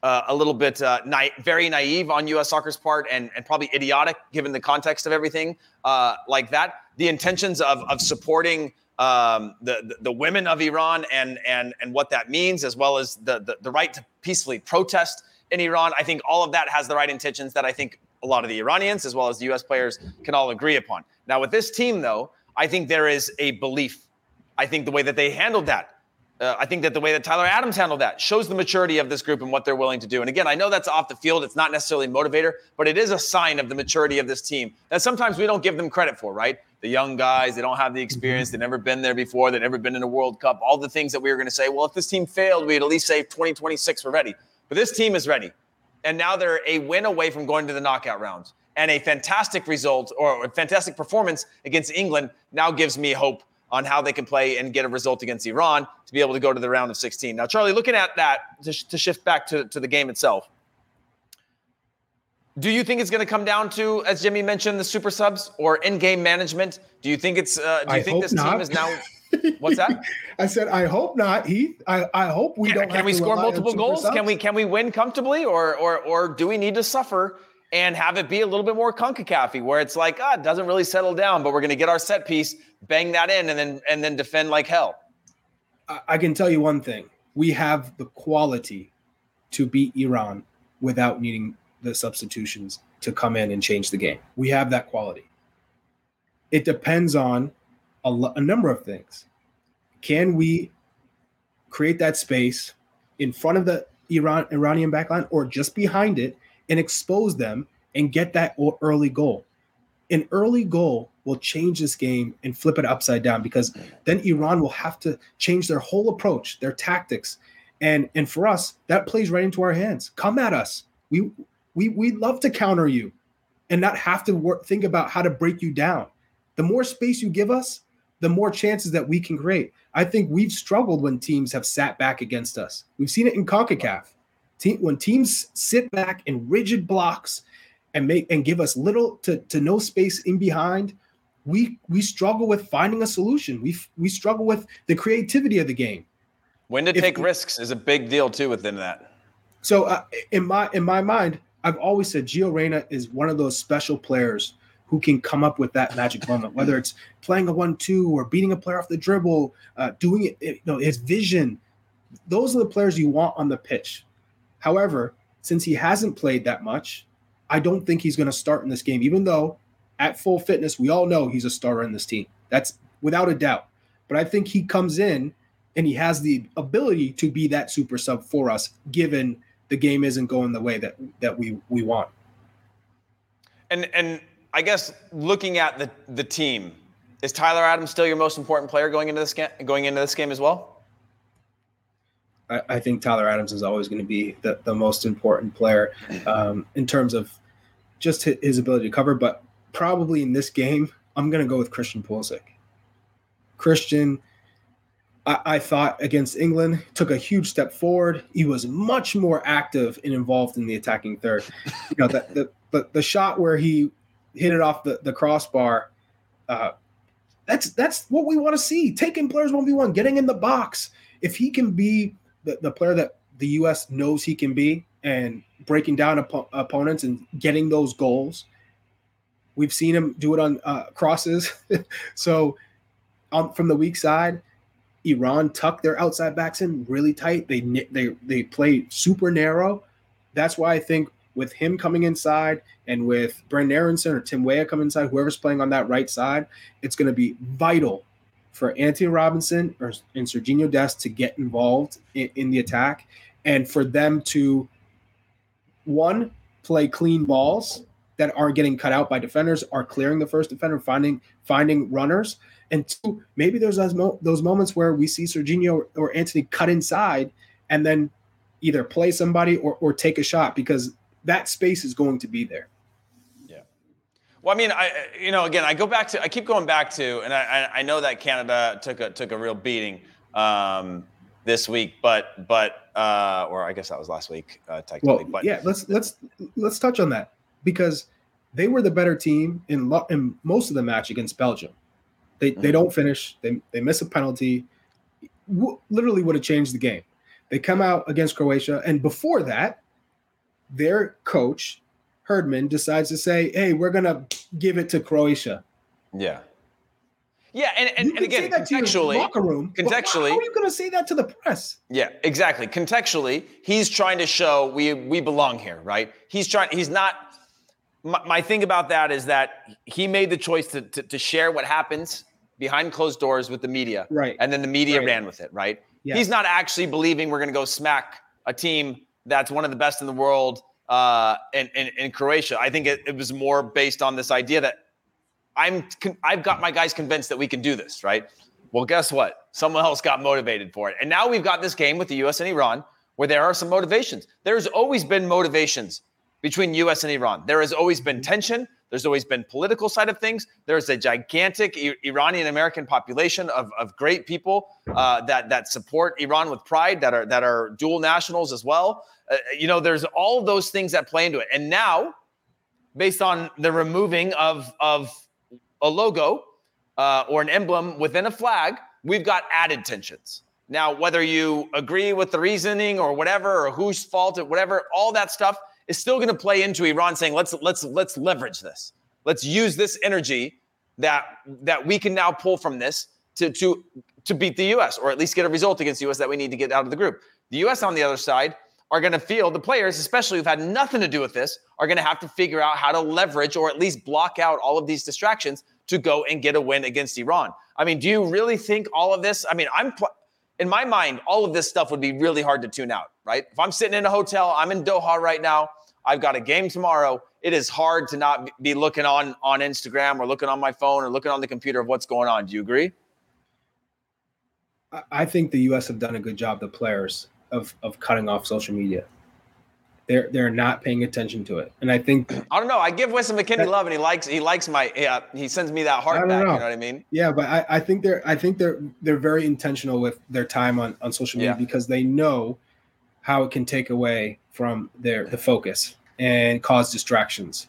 uh, a little bit uh, na- very naive on U.S. soccer's part, and and probably idiotic given the context of everything uh, like that. The intentions of of supporting um, the, the, women of Iran and and and what that means, as well as the, the the right to peacefully protest in Iran. I think all of that has the right intentions that I think a lot of the Iranians, as well as the U.S. players, can all agree upon. Now, with this team, though, I think there is a belief. I think the way that they handled that uh, I think that the way that Tyler Adams handled that shows the maturity of this group and what they're willing to do. And again, I know that's off the field. It's not necessarily a motivator, but it is a sign of the maturity of this team that sometimes we don't give them credit for, right? The young guys, they don't have the experience. They've never been there before. They've never been in a World Cup. All the things that we were going to say, well, if this team failed, we'd at least say 2026, we're ready. But this team is ready. And now they're a win away from going to the knockout rounds. And a fantastic result or a fantastic performance against England now gives me hope on how they can play and get a result against Iran to be able to go to the round of 16. Now, Charlie, looking at that to, to shift back to, to the game itself, do you think it's going to come down to, as Jimmy mentioned, the super subs or in-game management? Do you think it's? Uh, do you I think this not. team is now? What's that? I said I hope not. He, I, I hope we can, don't. Can we score multiple goals? Subs? Can we can we win comfortably, or or or do we need to suffer and have it be a little bit more concacaf where it's like, ah, it doesn't really settle down, but we're going to get our set piece, bang that in, and then and then defend like hell. I can tell you one thing: we have the quality to beat Iran without needing the substitutions to come in and change the game. We have that quality. It depends on a, a number of things. Can we create that space in front of the Iran Iranian backline or just behind it and expose them and get that early goal. An early goal will change this game and flip it upside down because then Iran will have to change their whole approach, their tactics. And and for us, that plays right into our hands. Come at us. We We we love to counter you and not have to work, think about how to break you down. The more space you give us, the more chances that we can create. I think we've struggled when teams have sat back against us. We've seen it in CONCACAF. Team, when teams sit back in rigid blocks and make and give us little to, to no space in behind, we we struggle with finding a solution. We we struggle with the creativity of the game. When to if, take risks is a big deal too within that. So uh, in my in my mind, I've always said Gio Reyna is one of those special players who can come up with that magic moment, whether it's playing a one-two or beating a player off the dribble, uh, doing it, you know, his vision. Those are the players you want on the pitch. However, since he hasn't played that much, I don't think he's going to start in this game, even though at full fitness, we all know he's a starter in this team. That's without a doubt. But I think he comes in and he has the ability to be that super sub for us, given the game isn't going the way that that we we want. And and I guess looking at the the team, is Tyler Adams still your most important player going into this game, going into this game as well? I, I think Tyler Adams is always going to be the, the most important player um, in terms of just his ability to cover. But probably in this game, I'm going to go with Christian Pulisic. Christian I, I, thought against England took a huge step forward. He was much more active and involved in the attacking third. You know, the, the, the, shot where he hit it off the, the crossbar, uh, that's that's what we want to see. Taking players 1v1, getting in the box. If he can be the, the player that the U.S. knows he can be and breaking down op- opponents and getting those goals, we've seen him do it on uh, crosses. so um, from the weak side, Iran tuck their outside backs in really tight. They they they play super narrow. That's why I think with him coming inside and with Brenden Aaronson or Tim Weah coming inside, whoever's playing on that right side, it's going to be vital for Antonee Robinson or and Sergiño Dest to get involved in, in the attack and for them to one play clean balls that aren't getting cut out by defenders, are clearing the first defender, finding finding runners, and two, maybe there's those, mo- those moments where we see Sergiño or Anthony cut inside and then either play somebody or, or take a shot because that space is going to be there. Yeah. Well, I mean, I you know, again, I go back to I keep going back to, and I I know that Canada took a took a real beating um, this week, but but uh, or I guess that was last week uh, technically. Well, but yeah, let's let's let's touch on that because they were the better team in lo- in most of the match against Belgium. They mm-hmm. they don't finish. They they miss a penalty. W- literally would have changed the game. They come out against Croatia, and before that, their coach Herdman decides to say, "Hey, we're gonna give it to Croatia." Yeah. Yeah, and, and, and again, contextually, locker room. Contextually, how are you going to say that to the press? Yeah, exactly. Contextually, he's trying to show we we belong here, right? He's trying. He's not. My, my thing about that is that he made the choice to, to, to share what happens behind closed doors with the media. Right. And then the media right. ran with it, right? He's not actually believing we're going to go smack a team that's one of the best in the world uh, in, in, in Croatia. I think it, it was more based on this idea that I'm I've got my guys convinced that we can do this, right? Well, guess what? Someone else got motivated for it. And now we've got this game with the US and Iran where there are some motivations. There's always been motivations between US and Iran. There has always been tension. There's always been political side of things. There's a gigantic I- Iranian American population of, of great people uh, that that support Iran with pride, that are that are dual nationals as well. Uh, you know, there's all those things that play into it. And now, based on the removing of of a logo uh, or an emblem within a flag, we've got added tensions. Now, whether you agree with the reasoning or whatever, or whose fault it, whatever, all that stuff is still going to play into Iran saying, let's let's let's leverage this. Let's use this energy that that we can now pull from this to to to beat the US or at least get a result against the US that we need to get out of the group. The US on the other side are going to feel the players, especially who've had nothing to do with this, are going to have to figure out how to leverage or at least block out all of these distractions to go and get a win against Iran. I mean, do you really think all of this? I mean, I'm in my mind, all of this stuff would be really hard to tune out, right? If I'm sitting in a hotel, I'm in Doha right now, I've got a game tomorrow. It is hard to not be looking on on Instagram or looking on my phone or looking on the computer of what's going on. Do you agree? I think the U.S. have done a good job, the players, of of cutting off social media. They're they're not paying attention to it. And I think I don't know. I give Weston McKennie love, and he likes he likes my yeah. He sends me that heart back. Know. You know what I mean? Yeah, but I, I think they're I think they're they're very intentional with their time on on social media yeah. because they know how it can take away from their the focus and cause distractions.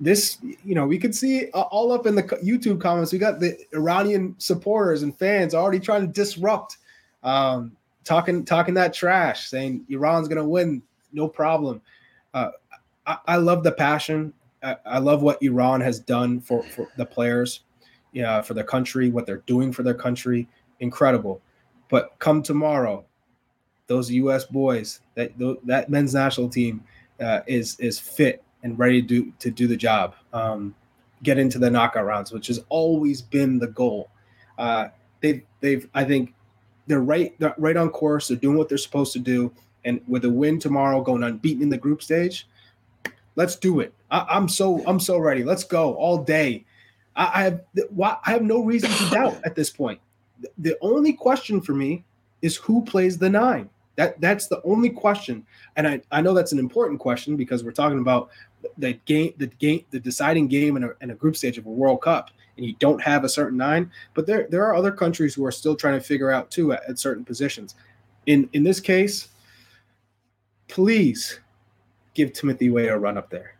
This, you know, we could see all up in the YouTube comments. We got the Iranian supporters and fans already trying to disrupt, um, talking talking that trash, saying Iran's going to win no problem. Uh, I, I, love the passion. I, I, love what Iran has done for, for the players, yeah, for their country, what they're doing for their country. Incredible. But come tomorrow, those U.S. boys, that that men's national team uh, is is fit and ready to do to do the job. Um, get into the knockout rounds, which has always been the goal. Uh, they've they've I think they're right they're right on course. They're doing what they're supposed to do. And with a win tomorrow, going unbeaten in the group stage, let's do it. I, am so I'm so ready. Let's go all day. I, I have I have no reason to doubt at this point. The only question for me is who plays the nine. That that's the only question, and I, I know that's an important question because we're talking about the game, the game, the deciding game in a, in a group stage of a World Cup, and you don't have a certain nine. But there there are other countries who are still trying to figure out too at, at certain positions. In in this case, please give Timothy Weah a run up there.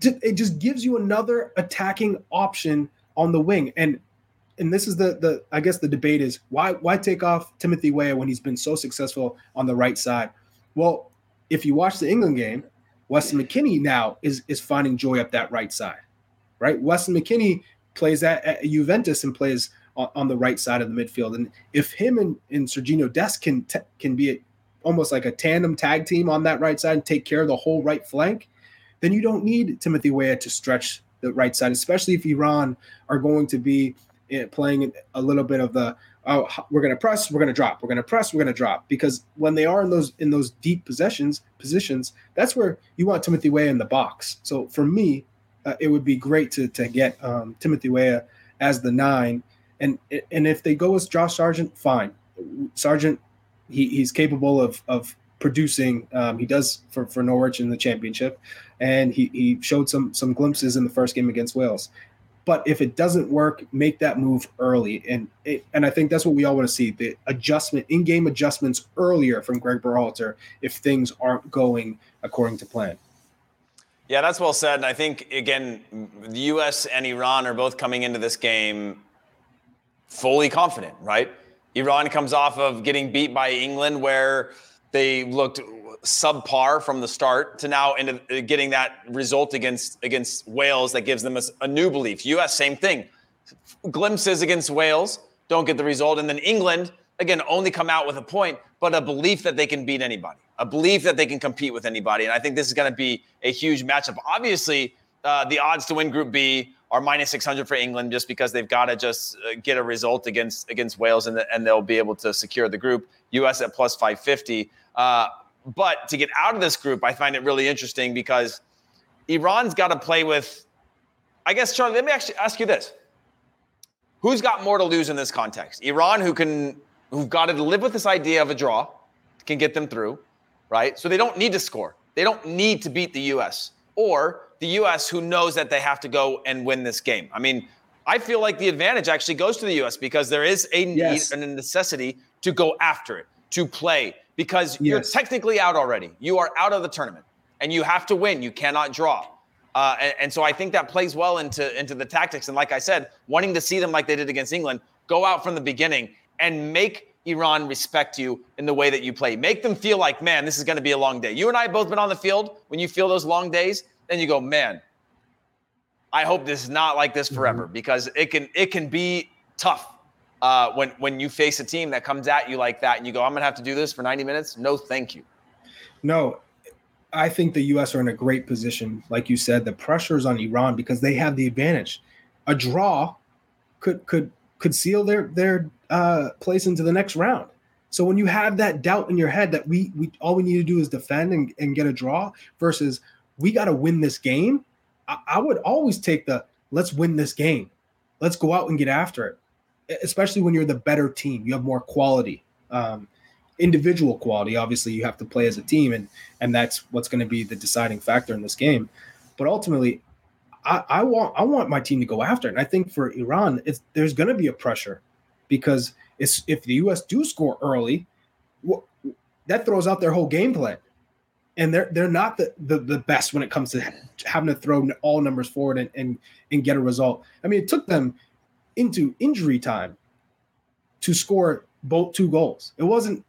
It just gives you another attacking option on the wing. And and this is the the I guess the debate is why why take off Timothy Weah when he's been so successful on the right side? Well, if you watch the England game, Weston McKennie now is is finding joy up that right side, right? Weston McKennie plays at, at Juventus and plays on, the right side of the midfield, and if him and, and Sergiño Dest can can be almost like a tandem tag team on that right side and take care of the whole right flank, then you don't need Timothy Weah to stretch the right side, especially if Iran are going to be eh, playing a little bit of the oh we're going to press we're going to drop we're going to press we're going to drop. Because when they are in those in those deep possessions positions that's where you want Timothy Weah in the box. So for me uh, it would be great to to get um, Timothy Weah as the nine. And and if they go with Josh Sargent fine. Sargent he, he's capable of of producing. Um, he does for, for Norwich in the championship, and he, he showed some some glimpses in the first game against Wales. But if it doesn't work, make that move early, and it, and I think that's what we all want to see: the adjustment, in-game adjustments earlier from Greg Berhalter if things aren't going according to plan. Yeah, that's well said. And I think again, the U.S. and Iran are both coming into this game fully confident, right? Iran comes off of getting beat by England, where they looked subpar from the start, to now into uh, getting that result against against Wales that gives them a, a new belief. U.S. same thing, glimpses against Wales, don't get the result, and then England again only come out with a point, but a belief that they can beat anybody, a belief that they can compete with anybody, and I think this is going to be a huge matchup. Obviously, uh, the odds to win Group B are minus 600 for England just because they've got to just uh, get a result against against Wales and, the, and they'll be able to secure the group. US at plus 550. Uh, but to get out of this group, I find it really interesting because Iran's got to play with. I guess Charlie, let me actually ask you this: Who's got more to lose in this context? Iran, who can, who've got to live with this idea of a draw, can get them through, right? So they don't need to score. They don't need to beat the U.S. Or the U.S., who knows that they have to go and win this game. I mean, I feel like the advantage actually goes to the U.S. because there is a need yes. and a necessity to go after it, to play, because yes. you're technically out already. You are out of the tournament, and you have to win. You cannot draw. Uh, and, and, so I think that plays well into into the tactics. And like I said, wanting to see them like they did against England, go out from the beginning and make Iran respect you in the way that you play. Make them feel like, man, this is going to be a long day. You and I have both been on the field. When you feel those long days, then you go, man, I hope this is not like this forever mm-hmm. because it can it can be tough uh, when when you face a team that comes at you like that and you go, I'm gonna have to do this for 90 minutes. No, thank you. No, I think the U.S. are in a great position, like you said. The pressure is on Iran because they have the advantage. A draw could could could seal their their uh, place into the next round. So when you have that doubt in your head that we we all we need to do is defend and, and get a draw versus we got to win this game, I, I would always take the let's win this game. Let's go out and get after it, especially when you're the better team. You have more quality. Um, individual quality. Obviously, you have to play as a team, and and that's what's going to be the deciding factor in this game. But ultimately, I, I want I want my team to go after it. And I think for Iran, it's there's going to be a pressure because it's if the U.S. do score early, well, that throws out their whole game plan. And they're they're not the, the, the best when it comes to having to throw all numbers forward and, and and get a result. I mean, it took them into injury time to score both two goals. It wasn't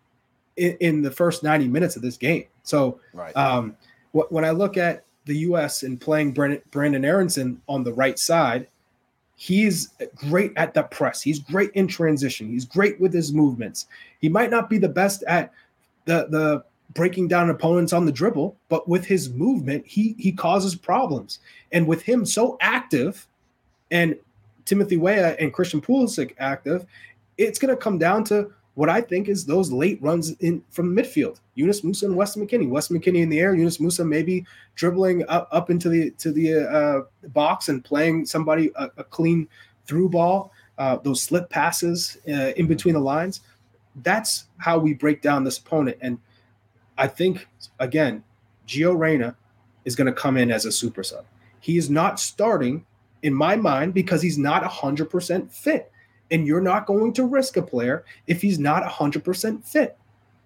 in, in the first 90 minutes of this game. So right. um, wh- when I look at the U.S. and playing Brandon, Brenden Aaronson on the right side, he's great at the press. He's great in transition. He's great with his movements. He might not be the best at the the breaking down opponents on the dribble, but with his movement, he he causes problems. And with him so active, and Timothy Weah and Christian Pulisic active, it's going to come down to what I think is those late runs in from midfield. Yunus Musah and Weston McKennie. Weston McKennie in the air. Yunus Musah maybe dribbling up, up into the to the uh, box and playing somebody a, a clean through ball. Uh, those slip passes uh, in between the lines. That's how we break down this opponent. And I think again, Gio Reyna is going to come in as a super sub. He is not starting in my mind because he's not 100% fit and you're not going to risk a player if he's not 100% fit.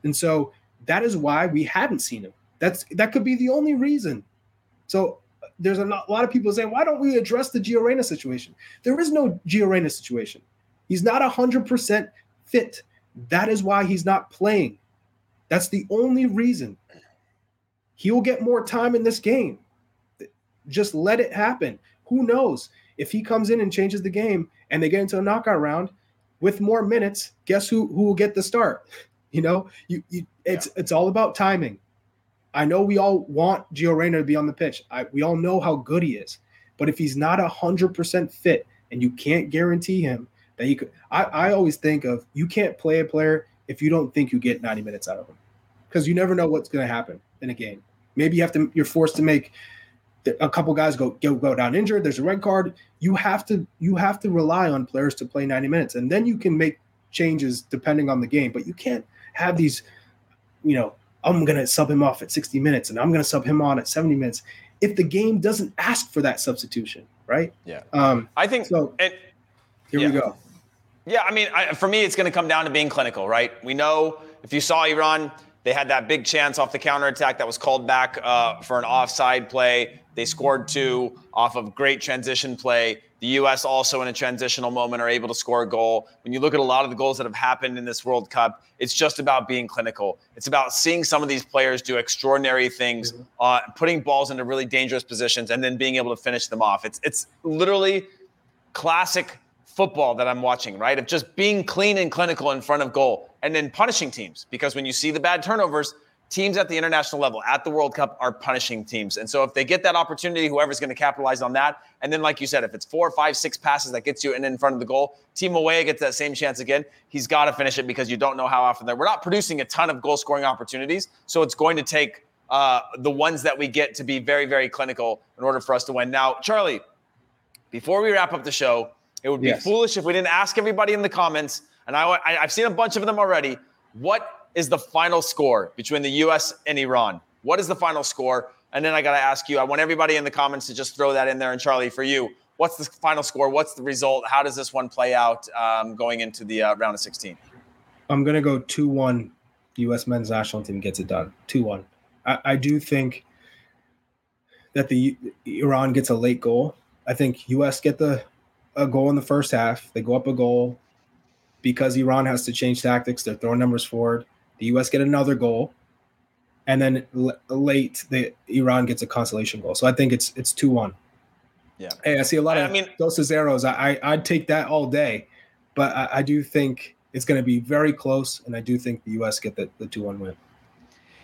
And so that is why we haven't seen him. That's that could be the only reason. So there's a lot of people saying, why don't we address the Gio Reyna situation? There is no Gio Reyna situation. He's not 100% fit. That is why he's not playing. That's the only reason. He will get more time in this game. Just let it happen. Who knows? If he comes in and changes the game and they get into a knockout round with more minutes, guess who who will get the start? You know, you, you it's yeah. it's all about timing. I know we all want Gio Reyna to be on the pitch. I, we all know how good he is, but if he's not hundred percent fit and you can't guarantee him that he could, I, I always think of you can't play a player if you don't think you get 90 minutes out of him because you never know what's going to happen in a game. Maybe you have to, you're forced to make a couple guys go, go go down injured. There's a red card. You have to you have to rely on players to play 90 minutes, and then you can make changes depending on the game. But you can't have these, you know, I'm gonna sub him off at 60 minutes, and I'm gonna sub him on at 70 minutes if the game doesn't ask for that substitution, right? Yeah. Um, I think so. And, here yeah. we go. Yeah, I mean, I, for me, it's going to come down to being clinical, right? We know if you saw Iran, they had that big chance off the counter attack that was called back uh, for an offside play. They scored two off of great transition play. The U.S. also in a transitional moment are able to score a goal. When you look at a lot of the goals that have happened in this World Cup, it's just about being clinical. It's about seeing some of these players do extraordinary things, mm-hmm. uh, putting balls into really dangerous positions, and then being able to finish them off. It's it's literally classic football that I'm watching, right? Of just being clean and clinical in front of goal and then punishing teams. Because when you see the bad turnovers, teams at the international level, at the World Cup, are punishing teams. And so if they get that opportunity, whoever's going to capitalize on that. And then, like you said, if it's four, five, six passes that gets you in, in front of the goal, Tim Weah gets that same chance again. He's got to finish it because you don't know how often they're. We're not producing a ton of goal scoring opportunities. So it's going to take uh, the ones that we get to be very, very clinical in order for us to win. Now, Charlie, before we wrap up the show, it would be yes. foolish if we didn't ask everybody in the comments. And I, I, I've seen a bunch of them already. What is the final score between the U.S. and Iran? What is the final score? And then I got to ask you, I want everybody in the comments to just throw that in there. And Charlie, for you, what's the final score? What's the result? How does this one play out um, going into the uh, round of 16? I'm going to go 2 1. U.S. men's national team gets it done. 2 1. I, I do think that the Iran gets a late goal. I think U.S. get the a goal in the first half. They go up a goal because Iran has to change tactics. They're throwing numbers forward. The U.S. get another goal, and then l- late the Iran gets a consolation goal. So I think it's it's two one. Yeah. Hey, I see a lot of I mean, dos a cero. I, I would take that all day, but I, I do think it's going to be very close, and I do think the U.S. get the the two one win.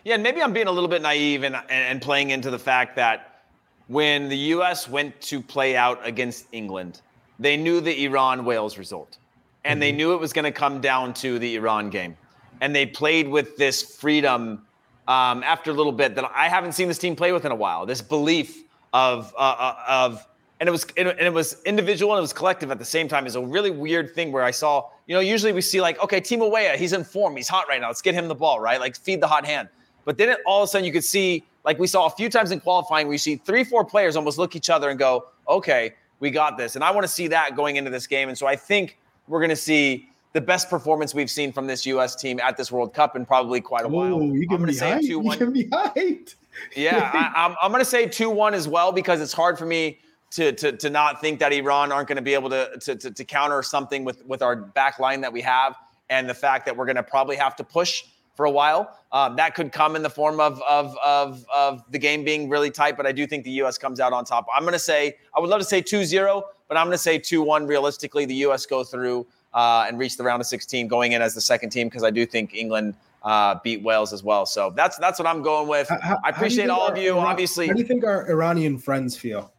Yeah, and maybe I'm being a little bit naive and and playing into the fact that when the U.S. went to play out against England, they knew the Iran Wales result, and mm-hmm. they knew it was going to come down to the Iran game and they played with this freedom um, after a little bit that I haven't seen this team play with in a while. This belief of uh, uh, of and it was and it was individual and it was collective at the same time. Is a really weird thing where I saw, you know, usually we see like, okay, Timo Weah, he's in form, he's hot right now. Let's get him the ball, right? Like feed the hot hand. But then it, all of a sudden you could see, like we saw a few times in qualifying, you see three, four players almost look each other and go, okay, we got this. And I want to see that going into this game. And so I think we're going to see the best performance we've seen from this U.S. team at this World Cup in probably quite a while. Ooh, you I'm going to say two one. You hyped. yeah, I, am I'm, I'm going to say two one as well because it's hard for me to to to not think that Iran aren't going to be able to, to to to counter something with with our back line that we have and the fact that we're going to probably have to push for a while. Um, that could come in the form of, of, of, of the game being really tight, but I do think the U.S. comes out on top. I'm going to say, I would love to say 2 0, but I'm going to say 2 1 realistically. The U.S. go through uh, and reach the round of 16 going in as the second team because I do think England uh, beat Wales as well. So that's that's what I'm going with. How, I appreciate all of you. Iran- obviously, how do you think our Iranian friends feel?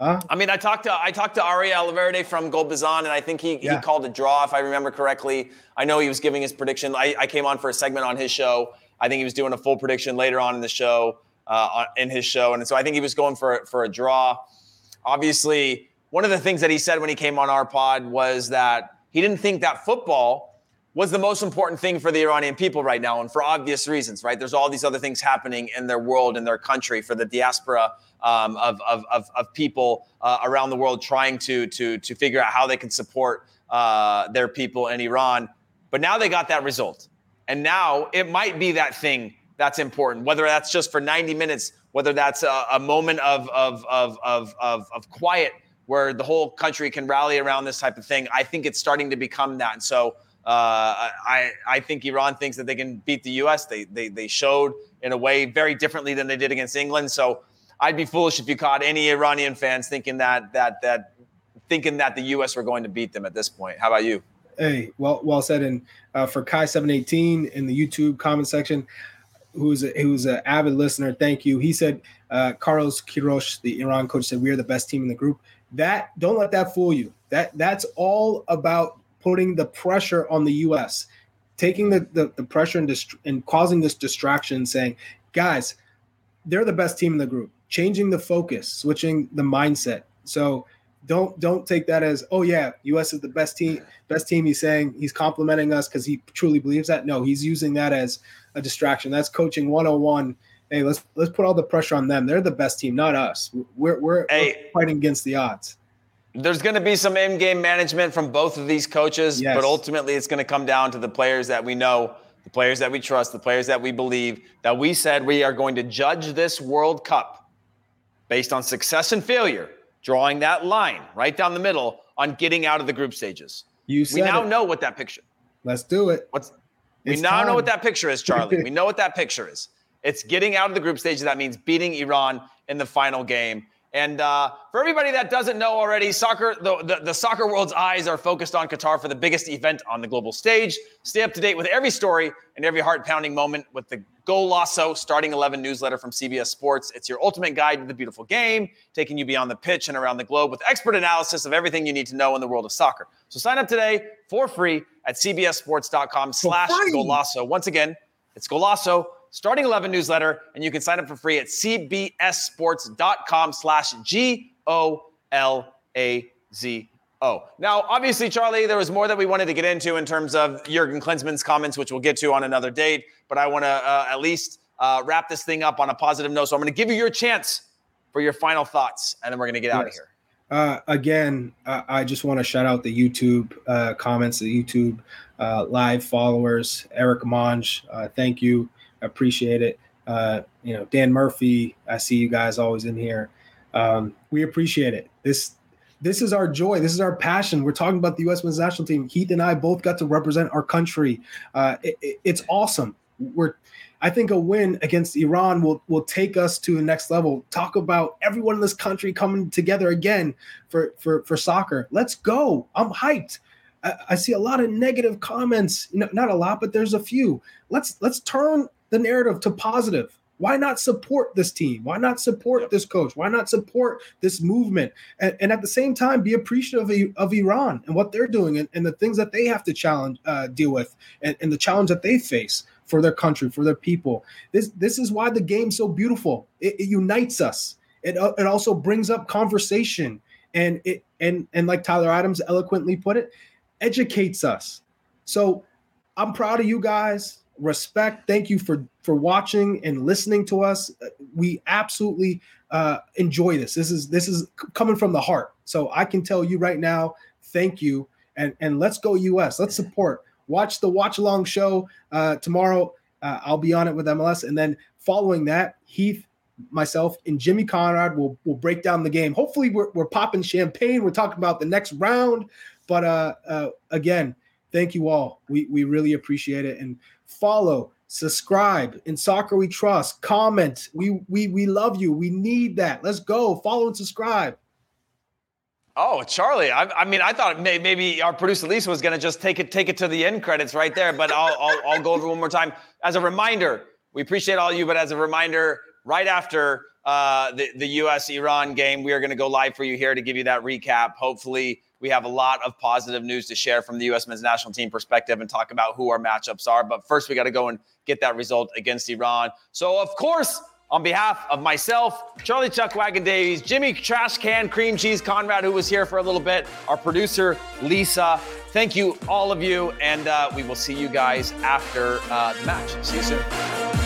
Huh? I mean, I talked to I talked to Ari Alverde from Golbazan, and I think he, yeah. he called a draw, if I remember correctly. I know he was giving his prediction. I, I, came on for a segment on his show. I think he was doing a full prediction later on in the show, uh, in his show, and so I think he was going for for a draw. Obviously, one of the things that he said when he came on our pod was that he didn't think that football was the most important thing for the Iranian people right now, and for obvious reasons, right? There's all these other things happening in their world, in their country, for the diaspora um, of, of, of, of, people uh, around the world trying to, to, to figure out how they can support uh, their people in Iran. But now they got that result. And now it might be that thing that's important, whether that's just for 90 minutes, whether that's a, a moment of, of, of, of, of, of quiet where the whole country can rally around this type of thing. I think it's starting to become that. And so uh, I I think Iran thinks that they can beat the U.S. They they they showed in a way very differently than they did against England. So I'd be foolish if you caught any Iranian fans thinking that that that thinking that the U.S. were going to beat them at this point. How about you? Hey, well well said. And uh, for Kai seven eighteen in the YouTube comment section, who's a, who's an avid listener, thank you. He said uh, Carlos Queiroz, the Iran coach, said we are the best team in the group. That don't let that fool you. That that's all about putting the pressure on the U.S., taking the, the, the pressure and, dist- and causing this distraction, saying, guys, they're the best team in the group, changing the focus, switching the mindset. So don't don't take that as oh yeah us is the best team best team. He's saying he's complimenting us because he truly believes that. No he's using that as a distraction. That's coaching 101 hey let's let's put all the pressure on them. They're the best team not us. We're we're, hey, we're fighting against the odds there's going to be some in-game management from both of these coaches, yes. but ultimately it's going to come down to the players that we know, the players that we trust, the players that we believe that we said we are going to judge this World Cup based on success and failure, drawing that line right down the middle on getting out of the group stages. You we now it. know what that picture. Let's do it. What's it's we now time. know what that picture is, Charlie. we know what that picture is. It's getting out of the group stages. That means beating Iran in the final game. And uh, for everybody that doesn't know already, soccer, the, the, the, soccer world's eyes are focused on Qatar for the biggest event on the global stage. Stay up to date with every story and every heart pounding moment with the Golazo Starting 11 newsletter from CBS Sports. It's your ultimate guide to the beautiful game, taking you beyond the pitch and around the globe with expert analysis of everything you need to know in the world of soccer. So sign up today for free at cbssports.com slash Golazo. Once again, it's Golazo starting 11 newsletter, and you can sign up for free at cbssports.com slash G-O-L-A-Z-O. Now, obviously, Charlie, there was more that we wanted to get into in terms of Jurgen Klinsmann's comments, which we'll get to on another date, but I want to uh, at least uh, wrap this thing up on a positive note. So I'm going to give you your chance for your final thoughts, and then we're going to get yes. out of here. Uh, again, uh, I just want to shout out the YouTube uh, comments, the YouTube uh, live followers. Eric Monge, uh, thank you appreciate it. Uh, you know, Dan Murphy, I see you guys always in here. Um, we appreciate it. This this is our joy. This is our passion. We're talking about the U.S. men's national team. Heath and I both got to represent our country. Uh, it, it, it's awesome. We're, I think a win against Iran will will take us to the next level. Talk about everyone in this country coming together again for for for soccer. Let's go. I'm hyped. I, I see a lot of negative comments. You know, not a lot, but there's a few. Let's let's turn the narrative to positive. Why not support this team? Why not support this coach? Why not support this movement? And, and at the same time, be appreciative of, of Iran and what they're doing and, and, the things that they have to challenge, uh, deal with, and, and the challenge that they face for their country, for their people. This this is why the game's so beautiful. It, it unites us. It uh, it also brings up conversation, and it and and like Tyler Adams eloquently put it, educates us. So I'm proud of you guys. Respect. Thank you for for watching and listening to us. We absolutely uh, enjoy this. This is this is coming from the heart. So I can tell you right now, thank you, and and let's go US. Let's support. Watch the watch along show uh, tomorrow. Uh, I'll be on it with MLS, and then following that, Heath, myself, and Jimmy Conrad will will break down the game. Hopefully, we're we're popping champagne. We're talking about the next round. But uh, uh, again, thank you all. We we really appreciate it, and follow subscribe. In soccer we trust comment. We we we love you. We need that. Let's go. Follow and subscribe. Oh, Charlie! I, I, mean, I thought may, maybe our producer Lisa was going to just take it take it to the end credits right there, but I'll, I'll, I'll go over one more time. As a reminder. We appreciate all you, but as a reminder, right after uh, the the U.S. Iran game, we are going to go live for you here to give you that recap. Hopefully, we have a lot of positive news to share from the U.S. men's national team perspective and talk about who our matchups are. But first, we got to go and get that result against Iran. So, of course, on behalf of myself, Charlie Chuck Wagon Davies, Jimmy Trash Can Cream Cheese Conrad, who was here for a little bit, our producer Lisa. Thank you, all of you, and uh, we will see you guys after uh, the match. See you soon.